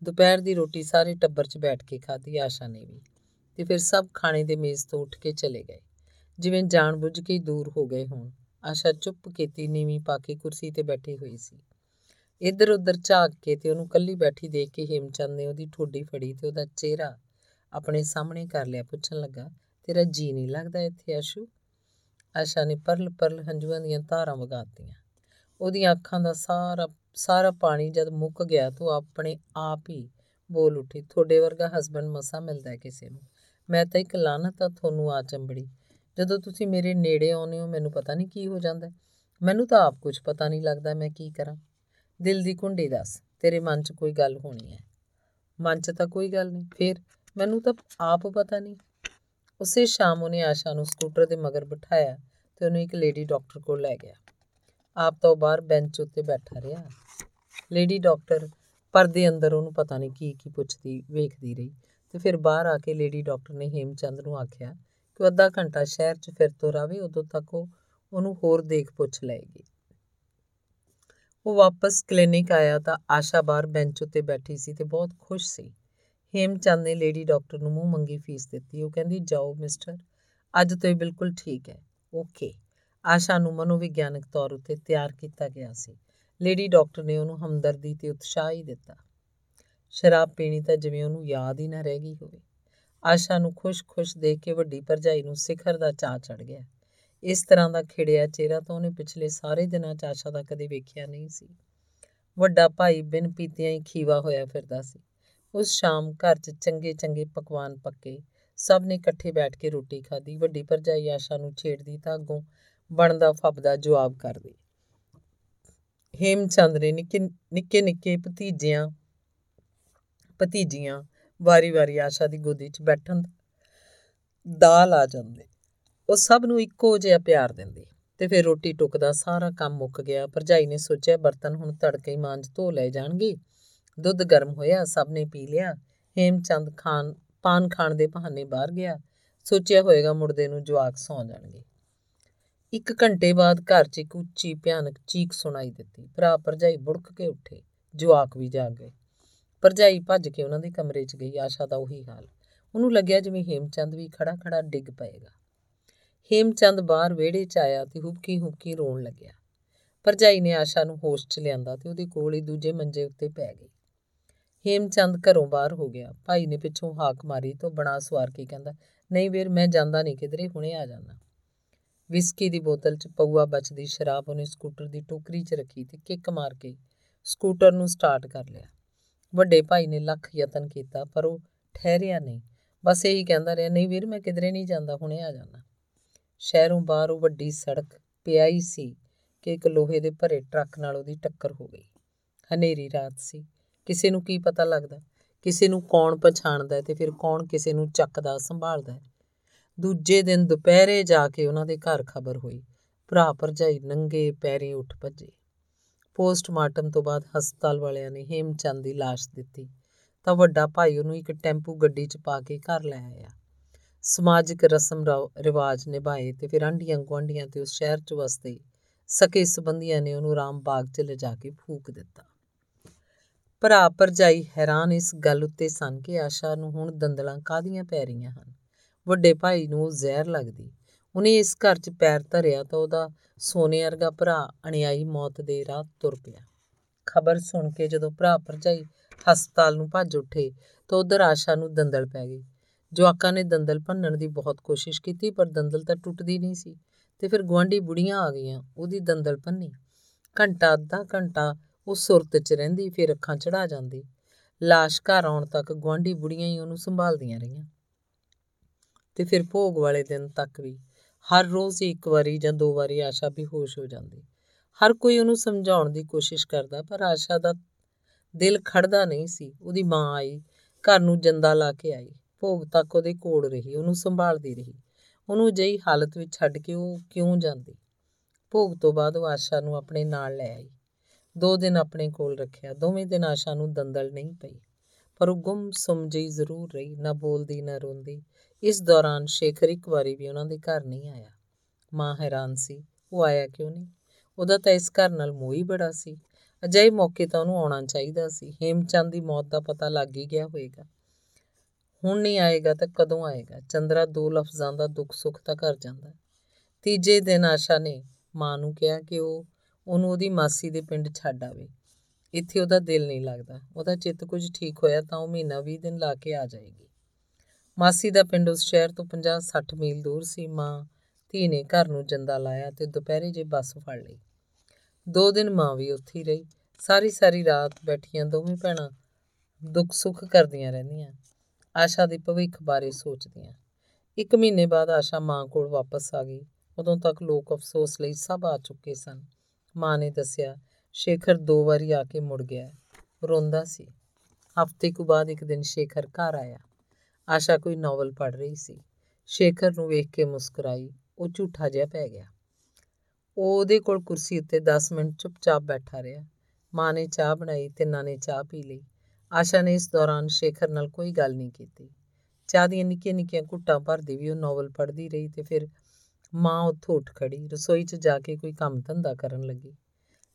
ਦੁਪਹਿਰ ਦੀ ਰੋਟੀ ਸਾਰੇ ਟੱਬਰ 'ਚ ਬੈਠ ਕੇ ਖਾਧੀ, ਆਸ਼ਾ ਨੇ ਵੀ। ਤੇ ਫਿਰ ਸਭ ਖਾਣੇ ਦੇ ਮੇਜ਼ ਤੋਂ ਉੱਠ ਕੇ ਚਲੇ ਗਏ। ਜਿਵੇਂ ਜਾਣਬੁੱਝ ਕੇ ਹੀ ਦੂਰ ਹੋ ਗਏ ਹੋਣ। ਆਸ਼ਾ ਚੁੱਪ ਕੀਤੀ, ਨੀਵੀਂ ਪਾ ਕੇ ਕੁਰਸੀ ਤੇ ਬੈਠੀ ਹੋਈ ਸੀ। ਇੱਧਰ ਉੱਧਰ ਝਾਕ ਕੇ ਤੇ ਉਹਨੂੰ ਕੱਲੀ ਬੈਠੀ ਦੇਖ ਕੇ ਹੇਮਚੰਦ ਨੇ ਉਹਦੀ ਠੋਡੀ ਫੜੀ ਤੇ ਉਹਦਾ ਚਿਹਰਾ ਆਪਣੇ ਸਾਹਮਣੇ ਕਰ ਲਿਆ। ਪੁੱਛਣ ਲੱਗਾ, ਤੇਰਾ ਜੀ ਨਹੀਂ ਲੱਗਦਾ ਇੱਥੇ, ਆਸ਼ੂ? ਆਸ਼ਾ ਨੇ ਪਰਲ ਪਰਲ ਹੰਝੂਆਂ ਦੀਆਂ ਧਾਰਾਂ ਵਗਾਤੀਆਂ ਉਹਦੀਆਂ ਅੱਖਾਂ ਦਾ ਸਾਰਾ ਸਾਰਾ ਪਾਣੀ ਜਦ ਮੁੱਕ ਗਿਆ ਤਾਂ ਉਹ ਆਪਣੇ ਆਪ ਹੀ ਬੋਲ ਉੱਠੀ, ਤੁਹਾਡੇ ਵਰਗਾ ਹਸਬੰਡ ਮਸਾ ਮਿਲਦਾ ਹੈ ਕਿਸੇ ਨੂੰ। ਮੈਂ ਤਾਂ ਇੱਕ ਲਾਨਤ ਆ ਤੁਹਾਨੂੰ ਆ ਚੰਬੜੀ। ਜਦੋਂ ਤੁਸੀਂ ਮੇਰੇ ਨੇੜੇ ਆਉਂਦੇ ਹੋ, ਮੈਨੂੰ ਪਤਾ ਨਹੀਂ ਕੀ ਹੋ ਜਾਂਦਾ ਹੈ। ਮੈਨੂੰ ਤਾਂ ਆਪ ਕੁਝ ਪਤਾ ਨਹੀਂ ਲੱਗਦਾ ਮੈਂ ਕੀ ਕਰਾਂ। ਦਿਲ ਦੀ ਕੁੰਡੀ ਦੱਸ, ਤੇਰੇ ਮਨ 'ਚ ਕੋਈ ਗੱਲ ਹੋਣੀ ਹੈ? ਮਨ 'ਚ ਤਾਂ ਕੋਈ ਗੱਲ ਨਹੀਂ। ਫਿਰ ਮੈਨੂੰ ਤਾਂ ਆਪ ਪਤਾ ਨਹੀਂ। ਉਸੇ ਸ਼ਾਮ ਉਹਨੇ ਆਸ਼ਾ ਨੂੰ ਸਕੂਟਰ ਦੇ ਮਗਰ ਬਿਠਾਇਆ ਤੇ ਉਹਨੂੰ ਇੱਕ ਲੇਡੀ ਡਾਕਟਰ ਕੋਲ ਲੈ ਗਿਆ। ਆਪ ਤਾਂ ਉਹ ਬਾਹਰ ਬੈਂਚ ਉੱਤੇ ਬੈਠਾ ਰਿਹਾ। ਲੇਡੀ ਡਾਕਟਰ ਪਰਦੇ ਅੰਦਰ ਉਹਨੂੰ ਪਤਾ ਨਹੀਂ ਕੀ ਕੀ ਪੁੱਛਦੀ, ਵੇਖਦੀ ਰਹੀ ਤੇ ਫਿਰ ਬਾਹਰ ਆ ਕੇ ਲੇਡੀ ਡਾਕਟਰ ਨੇ ਹੇਮਚੰਦ ਨੂੰ ਆਖਿਆ ਕਿ ਉਹ ਅੱਧਾ ਘੰਟਾ ਸ਼ਹਿਰ 'ਚ ਫਿਰ ਤੋਂ ਰਵੇ ਉਦੋਂ ਤੱਕ ਉਹ ਉਹਨੂੰ ਹੋਰ ਦੇਖ ਪੁੱਛ ਲਏਗੀ। ਉਹ ਵਾਪਸ ਕਲੀਨਿਕ ਆਇਆ ਤਾਂ ਆਸ਼ਾ ਬਾਹਰ ਬੈਂਚ ਉੱਤੇ ਬੈਠੀ ਸੀ ਤੇ ਬਹੁਤ ਖੁਸ਼ ਸੀ। ਹੇਮਚੰਦ ਨੇ ਲੇਡੀ ਡਾਕਟਰ ਨੂੰ ਮੂੰਹ ਮੰਗੀ ਫੀਸ ਦਿੱਤੀ। ਉਹ ਕਹਿੰਦੀ, ਜਾਓ ਮਿਸਟਰ, ਅੱਜ ਤੋਂ ਇਹ ਬਿਲਕੁਲ ਠੀਕ ਹੈ। ਓਕੇ। ਆਸ਼ਾ ਨੂੰ ਮਨੋਵਿਗਿਆਨਕ ਤੌਰ ਉੱਤੇ ਤਿਆਰ ਕੀਤਾ ਗਿਆ ਸੀ। ਲੇਡੀ ਡਾਕਟਰ ਨੇ ਉਹਨੂੰ ਹਮਦਰਦੀ ਤੇ ਉਤਸ਼ਾਹ ਹੀ ਦਿੱਤਾ। ਸ਼ਰਾਬ ਪੀਣੀ ਤਾਂ ਜਿਵੇਂ ਉਹਨੂੰ ਯਾਦ ਹੀ ਨਾ ਰਹਿ ਗਈ ਹੋਵੇ। ਆਸ਼ਾ ਨੂੰ ਖੁਸ਼-ਖੁਸ਼ ਦੇਖ ਕੇ ਵੱਡੀ ਭਰਜਾਈ ਨੂੰ ਸਿਖਰ ਦਾ ਚਾਹ ਚੜ ਗਿਆ। ਇਸ ਤਰ੍ਹਾਂ ਦਾ ਖਿੜਿਆ ਚਿਹਰਾ ਤਾਂ ਉਹਨੇ ਪਿਛਲੇ ਸਾਰੇ ਦਿਨਾਂ 'ਚ ਆਸ਼ਾ ਦਾ ਕਦੇ ਵੇਖਿਆ ਨਹੀਂ ਸੀ। ਵੱਡਾ ਭਾਈ ਬਿਨ ਪੀਤਿਆਂ ਹੀ ਖੀਵਾ ਹੋਇਆ ਫਿਰਦਾ ਸੀ। ਉਸ ਸ਼ਾਮ ਘਰ 'ਚ ਚੰਗੇ-ਚੰਗੇ ਪਕਵਾਨ ਪੱਕੇ, ਸਭ ਨੇ ਇਕੱਠੇ ਬੈਠ ਕੇ ਰੋਟੀ ਖਾਧੀ। ਵੱਡੀ ਭਰਜਾਈ ਆਸ਼ਾ ਨੂੰ ਛੇੜਦੀ ਤਾਂ ਅੱਗੋਂ ਬਣਦਾ ਫੱਬਦਾ ਜਵਾਬ ਕਰਦੀ, ਹੇਮਚੰਦ ਨੇ ਨਿੱਕੇ ਨਿੱਕੇ ਨਿੱਕੇ ਭਤੀਜਿਆਂ, ਭਤੀਜੀਆਂ ਵਾਰੀ-ਵਾਰੀ ਆਸ਼ਾ ਦੀ ਗੋਦੀ 'ਚ ਬੈਠਣ ਦਾ। ਲਾ ਜਾਂਦੇ। ਉਹ ਸਭ ਨੂੰ ਇੱਕੋ ਜਿਹਾ ਪਿਆਰ ਦਿੰਦੀ। ਤੇ ਫਿਰ ਰੋਟੀ ਟੁੱਕਦਾ, ਸਾਰਾ ਕੰਮ ਮੁੱਕ ਗਿਆ। ਭਰਜਾਈ ਨੇ ਸੋਚਿਆ, ਬਰਤਨ ਹੁਣ ਤੜਕੇ ਹੀ ਮਾਂਜ ਧੋ ਲਏ ਜਾਣਗੇ। ਦੁੱਧ ਗਰਮ ਹੋਇਆ, ਸਭ ਨੇ ਪੀ ਲਿਆ। ਹੇਮਚੰਦ ਖਾਨ ਪਾਨ ਖਾਣ ਦੇ ਬਹਾਨੇ ਬਾਹਰ ਗਿਆ। ਸੋਚਿਆ ਹੋਏਗਾ ਮੁਰਦੇ ਨੂੰ ਜਵਾਕ ਸੌ ਜਾਣਗੇ। ਇੱਕ ਘੰਟੇ ਬਾਅਦ ਘਰ 'ਚ ਇੱਕ ਉੱਚੀ ਭਿਆਨਕ ਚੀਕ ਸੁਣਾਈ ਦਿੱਤੀ। ਭਰਾ ਭਰਜਾਈ ਬੁੜਕ ਕੇ ਉੱਠੇ। ਜਵਾਕ ਵੀ ਜਾਗ ਗਏ। ਭਰਜਾਈ ਭੱਜ ਕੇ ਉਹਨਾਂ ਦੇ ਕਮਰੇ 'ਚ ਗਈ, ਆਸ਼ਾ ਦਾ ਉਹੀ ਹਾਲ। ਉਹਨੂੰ ਲੱਗਿਆ ਜਿਵੇਂ ਹੇਮਚੰਦ ਵੀ ਖੜਾ ਖੜਾ ਡਿੱਗ ਪਏਗਾ। ਹੇਮਚੰਦ ਬਾਹਰ ਵਿਹੜੇ 'ਚ ਆਇਆ ਤੇ ਹੁੱਕੀ ਹੁੱਕੀ ਰੋਣ ਲੱਗਿਆ। ਭਰਜਾਈ ਨੇ ਆਸ਼ਾ ਨੂੰ ਹੋਸ਼ 'ਚ ਲਿਆਂਦਾ ਤੇ ਉਹਦੇ ਕੋਲ ਹੀ ਦੂਜੇ ਮੰਜੇ ਉੱਤੇ ਪੈ ਗਈ। ਹੇਮਚੰਦ ਘਰੋਂ ਬਾਹਰ ਹੋ ਗਿਆ। ਭਾਈ ਨੇ ਪਿੱਛੋਂ ਹਾਕ ਮਾਰੀ ਤੋਂ ਬਣਾ ਸਵਾਰ ਕੇ ਕਹਿੰਦਾ, ਨਹੀਂ ਵੀਰ, ਮੈਂ ਜਾਂਦਾ ਨਹੀਂ ਕਿਧਰੇ, ਹੁਣੇ ਆ ਜਾਣਾ ਵਿਸਕੀ ਦੀ ਬੋਤਲ 'ਚ ਪਊਆ ਬਚਦੀ ਸ਼ਰਾਬ ਉਹਨੇ ਸਕੂਟਰ ਦੀ ਟੋਕਰੀ 'ਚ ਰੱਖੀ ਤੇ ਕਿੱਕ ਮਾਰ ਕੇ ਸਕੂਟਰ ਨੂੰ ਸਟਾਰਟ ਕਰ ਲਿਆ। ਵੱਡੇ ਭਾਈ ਨੇ ਲੱਖ ਯਤਨ ਕੀਤਾ, ਪਰ ਉਹ ਠਹਿਰਿਆ ਨਹੀਂ। ਬਸ ਇਹੀ ਕਹਿੰਦਾ ਰਿਹਾ, ਨਹੀਂ ਵੀਰ, ਮੈਂ ਕਿਧਰੇ ਨਹੀਂ ਜਾਂਦਾ, ਹੁਣੇ ਆ ਜਾਣਾ ਸ਼ਹਿਰੋਂ ਬਾਹਰ ਉਹ ਵੱਡੀ ਸੜਕ ਪਿਆਈ ਸੀ ਕਿ ਇੱਕ ਲੋਹੇ ਦੇ ਭਰੇ ਟਰੱਕ ਨਾਲ ਉਹਦੀ ਟੱਕਰ ਹੋ ਗਈ। ਹਨੇਰੀ ਰਾਤ ਸੀ। ਕਿਸੇ ਨੂੰ ਕੀ ਪਤਾ ਲੱਗਦਾ, ਕਿਸੇ ਨੂੰ ਕੌਣ ਪਛਾਣਦਾ ਤੇ ਫਿਰ ਕੌਣ ਕਿਸੇ ਨੂੰ ਚੱਕਦਾ, ਸੰਭਾਲਦਾ ਦੂਜੇ ਦਿਨ ਦੁਪਹਿਰੇ ਜਾ ਕੇ ਉਹਨਾਂ ਦੇ ਘਰ ਖਬਰ ਹੋਈ। ਭਰਾ ਭਰਜਾਈ ਨੰਗੇ ਪੈਰੀ ਉੱਠ ਭੱਜੇ। ਪੋਸਟਮਾਰਟਮ ਤੋਂ ਬਾਅਦ ਹਸਪਤਾਲ ਵਾਲਿਆਂ ਨੇ ਹੇਮਚੰਦ ਦੀ ਲਾਸ਼ ਦਿੱਤੀ। ਤਾਂ ਵੱਡਾ ਭਾਈ ਉਹਨੂੰ ਇੱਕ ਟੈਂਪੂ ਗੱਡੀ 'ਚ ਪਾ ਕੇ ਘਰ ਲੈ ਆਇਆ। ਸਮਾਜਿਕ ਰਸਮ ਰਿਵਾਜ ਨਿਭਾਏ ਤੇ ਫਿਰ ਆਂਢੀਆਂ ਗੁਆਂਢੀਆਂ ਤੇ ਉਸ ਸ਼ਹਿਰ 'ਚ ਵਸਦੇ ਸਕੇ ਸਬੰਧੀਆਂ ਨੇ ਉਹਨੂੰ ਰਾਮ ਬਾਗ 'ਚ ਲਿਜਾ ਕੇ ਫੂਕ ਦਿੱਤਾ। ਭਰਾ ਭਰਜਾਈ ਹੈਰਾਨ ਇਸ ਗੱਲ ਉੱਤੇ ਸਨ ਕਿ ਆਸ਼ਾ ਨੂੰ ਹੁਣ ਦੰਦਲਾਂ ਕਾਦੀਆਂ ਪੈ ਰਹੀਆਂ ਹਨ। ਵੱਡੇ ਭਾਈ ਨੂੰ ਉਹ ਜ਼ਹਿਰ ਲੱਗਦੀ। ਉਹਨੇ ਇਸ ਘਰ 'ਚ ਪੈਰ ਧਰਿਆ ਤਾਂ ਉਹਦਾ ਸੋਨੇ ਵਰਗਾ ਭਰਾ ਅਣਿਆਈ ਮੌਤ ਦੇ ਰਾਹ ਤੁਰ ਪਿਆ। ਖਬਰ ਸੁਣ ਕੇ ਜਦੋਂ ਭਰਾ ਭਰਜਾਈ ਹਸਪਤਾਲ ਨੂੰ ਭੱਜ ਉੱਠੇ ਤਾਂ ਉਧਰ ਆਸ਼ਾ ਨੂੰ ਦੰਦਲ ਪੈ ਗਈ। ਜਵਾਕਾਂ ਨੇ ਦੰਦਲ ਭੰਨਣ ਦੀ ਬਹੁਤ ਕੋਸ਼ਿਸ਼ ਕੀਤੀ ਪਰ ਦੰਦਲ ਤਾਂ ਟੁੱਟਦੀ ਨਹੀਂ ਸੀ ਤੇ ਫਿਰ ਗਵਾਂਢੀ ਬੁੜੀਆਂ ਆ ਗਈਆਂ, ਉਹਦੀ ਦੰਦਲ ਭੰਨੀ। ਘੰਟਾ, ਅੱਧਾ ਘੰਟਾ ਉਹ ਸੁਰਤ 'ਚ ਰਹਿੰਦੀ, ਫਿਰ ਅੱਖਾਂ ਚੜਾ ਜਾਂਦੀ। ਲਾਸ਼ ਘਰ ਆਉਣ ਤੱਕ ਗਵਾਂਢੀ ਬੁੜੀਆਂ ਹੀ ਉਹਨੂੰ ਸੰਭਾਲਦੀਆਂ ਰਹੀਆਂ। ਤੇ ਫਿਰ ਭੋਗ ਵਾਲੇ ਦਿਨ ਤੱਕ ਵੀ ਹਰ ਰੋਜ਼ ਇੱਕ ਵਾਰੀ ਜਾਂ ਦੋ ਵਾਰੀ ਆਸ਼ਾ ਬੇਹੋਸ਼ ਹੋ ਜਾਂਦੀ। ਹਰ ਕੋਈ ਉਹਨੂੰ ਸਮਝਾਉਣ ਦੀ ਕੋਸ਼ਿਸ਼ ਕਰਦਾ, ਪਰ ਆਸ਼ਾ ਦਾ ਦਿਲ ਖੜਦਾ ਨਹੀਂ ਸੀ। ਉਹਦੀ ਮਾਂ ਆਈ, ਘਰ ਨੂੰ ਜੰਦਾ ਲਾ ਕੇ ਆਈ। ਭੋਗ ਤੱਕ ਉਹਦੇ ਕੋਲ ਰਹੀ, ਉਹਨੂੰ ਸੰਭਾਲਦੀ ਰਹੀ। ਉਹਨੂੰ ਜਈ ਹਾਲਤ ਵਿੱਚ ਛੱਡ ਕੇ ਉਹ ਕਿਉਂ ਜਾਂਦੀ? ਭੋਗ ਤੋਂ ਬਾਅਦ ਉਹ ਆਸ਼ਾ ਨੂੰ ਆਪਣੇ ਨਾਲ ਲੈ ਆਈ। ਦੋ ਦਿਨ ਆਪਣੇ ਕੋਲ ਰੱਖਿਆ। ਦੋਵੇਂ ਦਿਨ ਆਸ਼ਾ ਨੂੰ ਦੰਦਲ ਨਹੀਂ ਪਈ। ਪਰ ਉਹ ਗੁੰਮ ਸੁਮ ਜਿਹੀ ਜ਼ਰੂਰ ਰਹੀ, ਨਾ ਬੋਲਦੀ, ਨਾ ਰੋਂਦੀ। ਇਸ ਦੌਰਾਨ ਸ਼ੇਖਰ ਇੱਕ ਵਾਰੀ ਵੀ ਉਹਨਾਂ ਦੇ ਘਰ ਨਹੀਂ ਆਇਆ। ਮਾਂ ਹੈਰਾਨ ਸੀ, ਉਹ ਆਇਆ ਕਿਉਂ ਨਹੀਂ? ਉਹਦਾ ਤਾਂ ਇਸ ਘਰ ਨਾਲ ਮੋਹ ਹੀ ਬੜਾ ਸੀ। ਅਜਿਹੇ ਮੌਕੇ ਤਾਂ ਉਹਨੂੰ ਆਉਣਾ ਚਾਹੀਦਾ ਸੀ। ਹੇਮਚੰਦ ਦੀ ਮੌਤ ਦਾ ਪਤਾ ਲੱਗ ਹੀ ਗਿਆ ਹੋਵੇਗਾ। ਹੁਣ ਨਹੀਂ ਆਏਗਾ ਤਾਂ ਕਦੋਂ ਆਏਗਾ? ਚੰਦਰਾ ਦੋ ਲਫ਼ਜ਼ਾਂ ਦਾ ਦੁੱਖ ਸੁੱਖ ਤਾਂ ਕਰ ਜਾਂਦਾ। ਤੀਜੇ ਦਿਨ ਆਸ਼ਾ ਨੇ ਮਾਂ ਨੂੰ ਕਿਹਾ ਕਿ ਉਹ, ਉਹਨੂੰ ਉਹਦੀ ਮਾਸੀ ਦੇ ਪਿੰਡ ਛੱਡ ਆਵੇ। ਇੱਥੇ ਉਹਦਾ ਦਿਲ ਨਹੀਂ ਲੱਗਦਾ। ਉਹਦਾ ਚਿੱਤ ਕੁਝ ਠੀਕ ਹੋਇਆ ਤਾਂ ਉਹ ਮਹੀਨਾ 20 ਦਿਨ ਲਾ ਕੇ ਆ ਜਾਏਗੀ। ਮਾਸੀ ਦਾ ਪਿੰਡ ਉਸ ਸ਼ਹਿਰ ਤੋਂ 50-60 ਮੀਲ ਦੂਰ ਸੀ। ਮਾਂ, ਧੀ ਨੇ ਘਰ ਨੂੰ ਜੰਦਾ ਲਾਇਆ ਤੇ ਦੁਪਹਿਰੇ ਜੇ ਬੱਸ ਫੜ ਲਈ। ਦੋ ਦਿਨ ਮਾਂ ਵੀ ਉੱਥੇ ਹੀ ਰਹੀ। ਸਾਰੀ ਸਾਰੀ ਰਾਤ ਬੈਠੀਆਂ ਦੋਵੇਂ ਭੈਣਾਂ ਦੁੱਖ ਸੁੱਖ ਕਰਦੀਆਂ ਰਹਿੰਦੀਆਂ। ਆਸ਼ਾ ਦੇ ਭਵਿੱਖ ਬਾਰੇ ਸੋਚਦੀਆਂ। ਇੱਕ ਮਹੀਨੇ ਬਾਅਦ ਆਸ਼ਾ ਮਾਂ ਕੋਲ ਵਾਪਸ ਆ ਗਈ। ਉਦੋਂ ਤੱਕ ਲੋਕ ਅਫਸੋਸ ਲਈ ਸਭ ਆ ਚੁੱਕੇ ਸਨ। ਮਾਂ ਨੇ ਦੱਸਿਆ ਸ਼ੇਖਰ ਦੋ ਵਾਰੀ ਆ ਕੇ ਮੁੜ ਗਿਆ। ਰੋਂਦਾ ਸੀ। ਹਫ਼ਤੇ ਕੁ ਬਾਅਦ ਇੱਕ ਦਿਨ ਸ਼ੇਖਰ ਘਰ ਆਇਆ। ਆਸ਼ਾ ਕੋਈ ਨੋਵਲ ਪੜ੍ਹ ਰਹੀ ਸੀ। ਸ਼ੇਖਰ ਨੂੰ ਵੇਖ ਕੇ ਮੁਸਕਰਾਈ, ਉਹ ਝੂਠਾ ਜਿਹਾ ਪੈ ਗਿਆ। ਉਹ ਉਹਦੇ ਕੋਲ ਕੁਰਸੀ ਉੱਤੇ 10 ਮਿੰਟ ਚੁੱਪਚਾਪ ਬੈਠਾ ਰਿਹਾ। ਮਾਂ ਨੇ ਚਾਹ ਬਣਾਈ ਤਿੰਨਾਂ ਨੇ ਚਾਹ ਪੀ ਲਈ। ਆਸ਼ਾ ਨੇ ਇਸ ਦੌਰਾਨ ਸ਼ੇਖਰ ਨਾਲ ਕੋਈ ਗੱਲ ਨਹੀਂ ਕੀਤੀ। ਚਾਹ ਦੀਆਂ ਨਿੱਕੀਆਂ ਨਿੱਕੀਆਂ ਘੁੱਟਾਂ ਭਰਦੀ ਵੀ ਉਹ ਨੋਵਲ ਪੜ੍ਹਦੀ ਰਹੀ ਤੇ ਫਿਰ ਮਾਂ ਉੱਥੋਂ ਉੱਠ ਖੜੀ ਰਸੋਈ 'ਚ ਜਾ ਕੇ ਕੋਈ ਕੰਮ ਧੰਦਾ ਕਰਨ ਲੱਗੀ।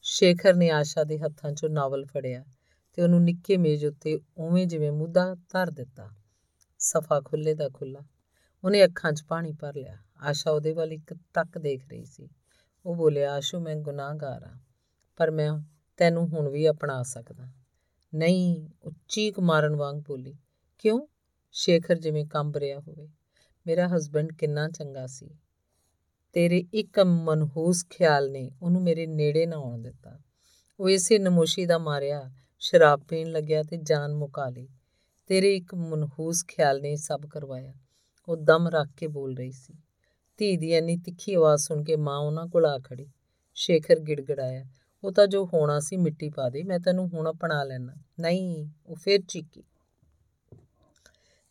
ਸ਼ੇਖਰ ਨੇ ਆਸ਼ਾ ਦੇ ਹੱਥਾਂ 'ਚੋਂ ਨਾਵਲ ਫੜਿਆ ਤੇ ਉਹਨੂੰ ਨਿੱਕੇ ਮੇਜ਼ ਉੱਤੇ ਉਵੇਂ ਜਿਵੇਂ ਮੁੱਦਾ ਧਰ ਦਿੱਤਾ। ਸਫਾ ਖੁੱਲੇ ਦਾ ਖੁੱਲਾ ਉਹਨੇ ਅੱਖਾਂ 'ਚ ਪਾਣੀ ਭਰ ਲਿਆ। ਆਸ਼ਾ ਉਹਦੇ ਵੱਲ ਇੱਕ ਤੱਕ ਦੇਖ ਰਹੀ ਸੀ। ਉਹ ਬੋਲਿਆ, ਆਸ਼ੂ, ਮੈਂ ਗੁਨਾਹਗਾਰ ਆ ਪਰ ਮੈਂ ਤੈਨੂੰ ਹੁਣ ਵੀ ਅਪਣਾ ਸਕਦਾ। ਨਹੀਂ ਉੱਚੀ ਮਾਰਨ ਵਾਂਗ ਬੋਲੀ, ਕਿਉਂ? ਸ਼ੇਖਰ ਜਿਵੇਂ ਕੰਬ ਰਿਹਾ ਹੋਵੇ। ਮੇਰਾ ਹਸਬੰਡ ਕਿੰਨਾ ਚੰਗਾ ਸੀ। ਤੇਰੇ ਇੱਕ ਮਨਹੂਸ ਖਿਆਲ ਨੇ, ਉਹਨੂੰ ਮੇਰੇ ਨੇੜੇ ਨਾ ਆਉਣ ਦਿੱਤਾ। ਉਹ ਇਸੇ ਨਮੋਸ਼ੀ ਦਾ ਮਾਰਿਆ, ਸ਼ਰਾਬ ਪੀਣ ਲੱਗਿਆ ਤੇ ਜਾਨ ਮੁਕਾ ਲਈ। ਤੇਰੇ ਇੱਕ ਮਨਹੂਸ ਖਿਆਲ ਨੇ ਸਭ ਕਰਵਾਇਆ। ਉਹ ਦਮ ਰੱਖ ਕੇ ਬੋਲ ਰਹੀ ਸੀ। ਧੀ ਦੀ ਇੰਨੀ ਤਿੱਖੀ ਆਵਾਜ਼ ਸੁਣ ਕੇ ਮਾਂ ਉਹਨਾਂ ਕੋਲ ਆ ਖੜੀ। ਸ਼ੇਖਰ ਗਿੜਗੜਾਇਆ, ਉਹ ਤਾਂ ਜੋ ਹੋਣਾ ਸੀ ਮਿੱਟੀ ਪਾ ਦੇ, ਮੈਂ ਤੈਨੂੰ ਹੁਣ ਅਪਣਾ ਲੈਣਾ ਨਹੀਂ, ਉਹ ਫੇਰ ਚੀਕੀ।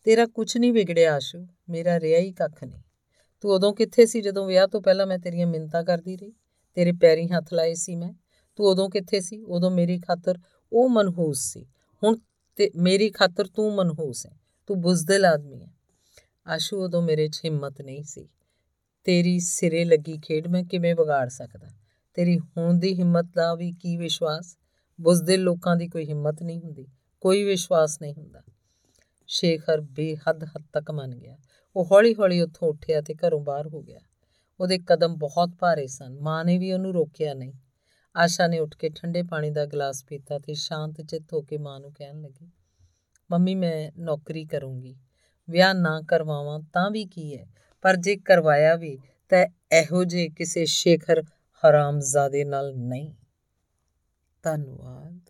ਤੇਰਾ ਕੁਝ ਨਹੀਂ ਵਿਗੜਿਆ, ਆਸ਼ੂ। ਮੇਰਾ ਰਿਆ ਹੀ ਕੱਖ ਨਹੀਂ। ਤੂੰ ਉਦੋਂ ਕਿੱਥੇ ਸੀ ਜਦੋਂ ਵਿਆਹ ਤੋਂ ਪਹਿਲਾਂ ਮੈਂ ਤੇਰੀਆਂ ਮਿੰਤਾਂ ਕਰਦੀ ਰਹੀ? ਤੇਰੇ ਪੈਰੀਂ ਹੱਥ ਲਾਏ ਸੀ ਮੈਂ। ਤੂੰ ਉਦੋਂ ਕਿੱਥੇ ਸੀ? ਉਦੋਂ ਮੇਰੀ ਖਾਤਰ ਉਹ ਮਨਹੂਸ ਸੀ। ਹੁਣ ਤੇ ਮੇਰੀ ਖਾਤਰ ਤੂੰ ਮਨਹੂਸ ਹੈ। ਤੂੰ ਬੁਜ਼ਦਿਲ ਆਦਮੀ ਹੈ। ਆਸ਼ੂ ਉਦੋਂ ਮੇਰੇ 'ਚ ਹਿੰਮਤ ਨਹੀਂ ਸੀ। ਤੇਰੀ ਸਿਰੇ ਲੱਗੀ ਖੇਡ ਮੈਂ ਕਿਵੇਂ ਵਿਗਾੜ ਸਕਦਾ? ਤੇਰੀ ਹੁਣ ਦੀ ਹਿੰਮਤ ਦਾ ਵੀ ਕੀ ਵਿਸ਼ਵਾਸ? ਬੁਜ਼ਦਿਲ ਲੋਕਾਂ ਦੀ ਕੋਈ ਹਿੰਮਤ ਨਹੀਂ ਹੁੰਦੀ। ਕੋਈ ਵਿਸ਼ਵਾਸ ਨਹੀਂ ਹੁੰਦਾ। ਸ਼ੇਖਰ ਬੇਹੱਦ ਹੱਦ ਤੱਕ ਮੰਨ ਗਿਆ। ਉਹ ਹੌਲੀ-ਹੌਲੀ ਉੱਥੋਂ ਉੱਠਿਆ ਤੇ ਘਰੋਂ ਬਾਹਰ ਹੋ ਗਿਆ। ਉਹਦੇ ਕਦਮ ਬਹੁਤ ਭਾਰੇ ਸਨ। ਮਾਂ ਨੇ ਵੀ ਉਹਨੂੰ ਰੋਕਿਆ ਨਹੀਂ। ਆਸ਼ਾ ਨੇ ਉੱਠ ਕੇ ਠੰਡੇ ਪਾਣੀ ਦਾ ਗਲਾਸ ਪੀਤਾ ਤੇ ਸ਼ਾਂਤ ਚਿੱਤ ਹੋ ਕੇ ਮਾਂ ਨੂੰ ਕਹਿਣ ਲੱਗੀ, ਮੰਮੀ, ਮੈਂ ਨੌਕਰੀ ਕਰੂੰਗੀ। ਵਿਆਹ ਨਾ ਕਰਵਾਵਾਂ ਤਾਂ ਵੀ ਕੀ ਹੈ? ਪਰ ਜੇ ਕਰਵਾਇਆ ਵੀ, ਤਾਂ ਇਹੋ ਜੇ ਕਿਸੇ ਸ਼ੇਖਰ ਹਰਾਮਜ਼ਾਦੇ ਨਾਲ ਨਹੀਂ। ਧੰਨਵਾਦ।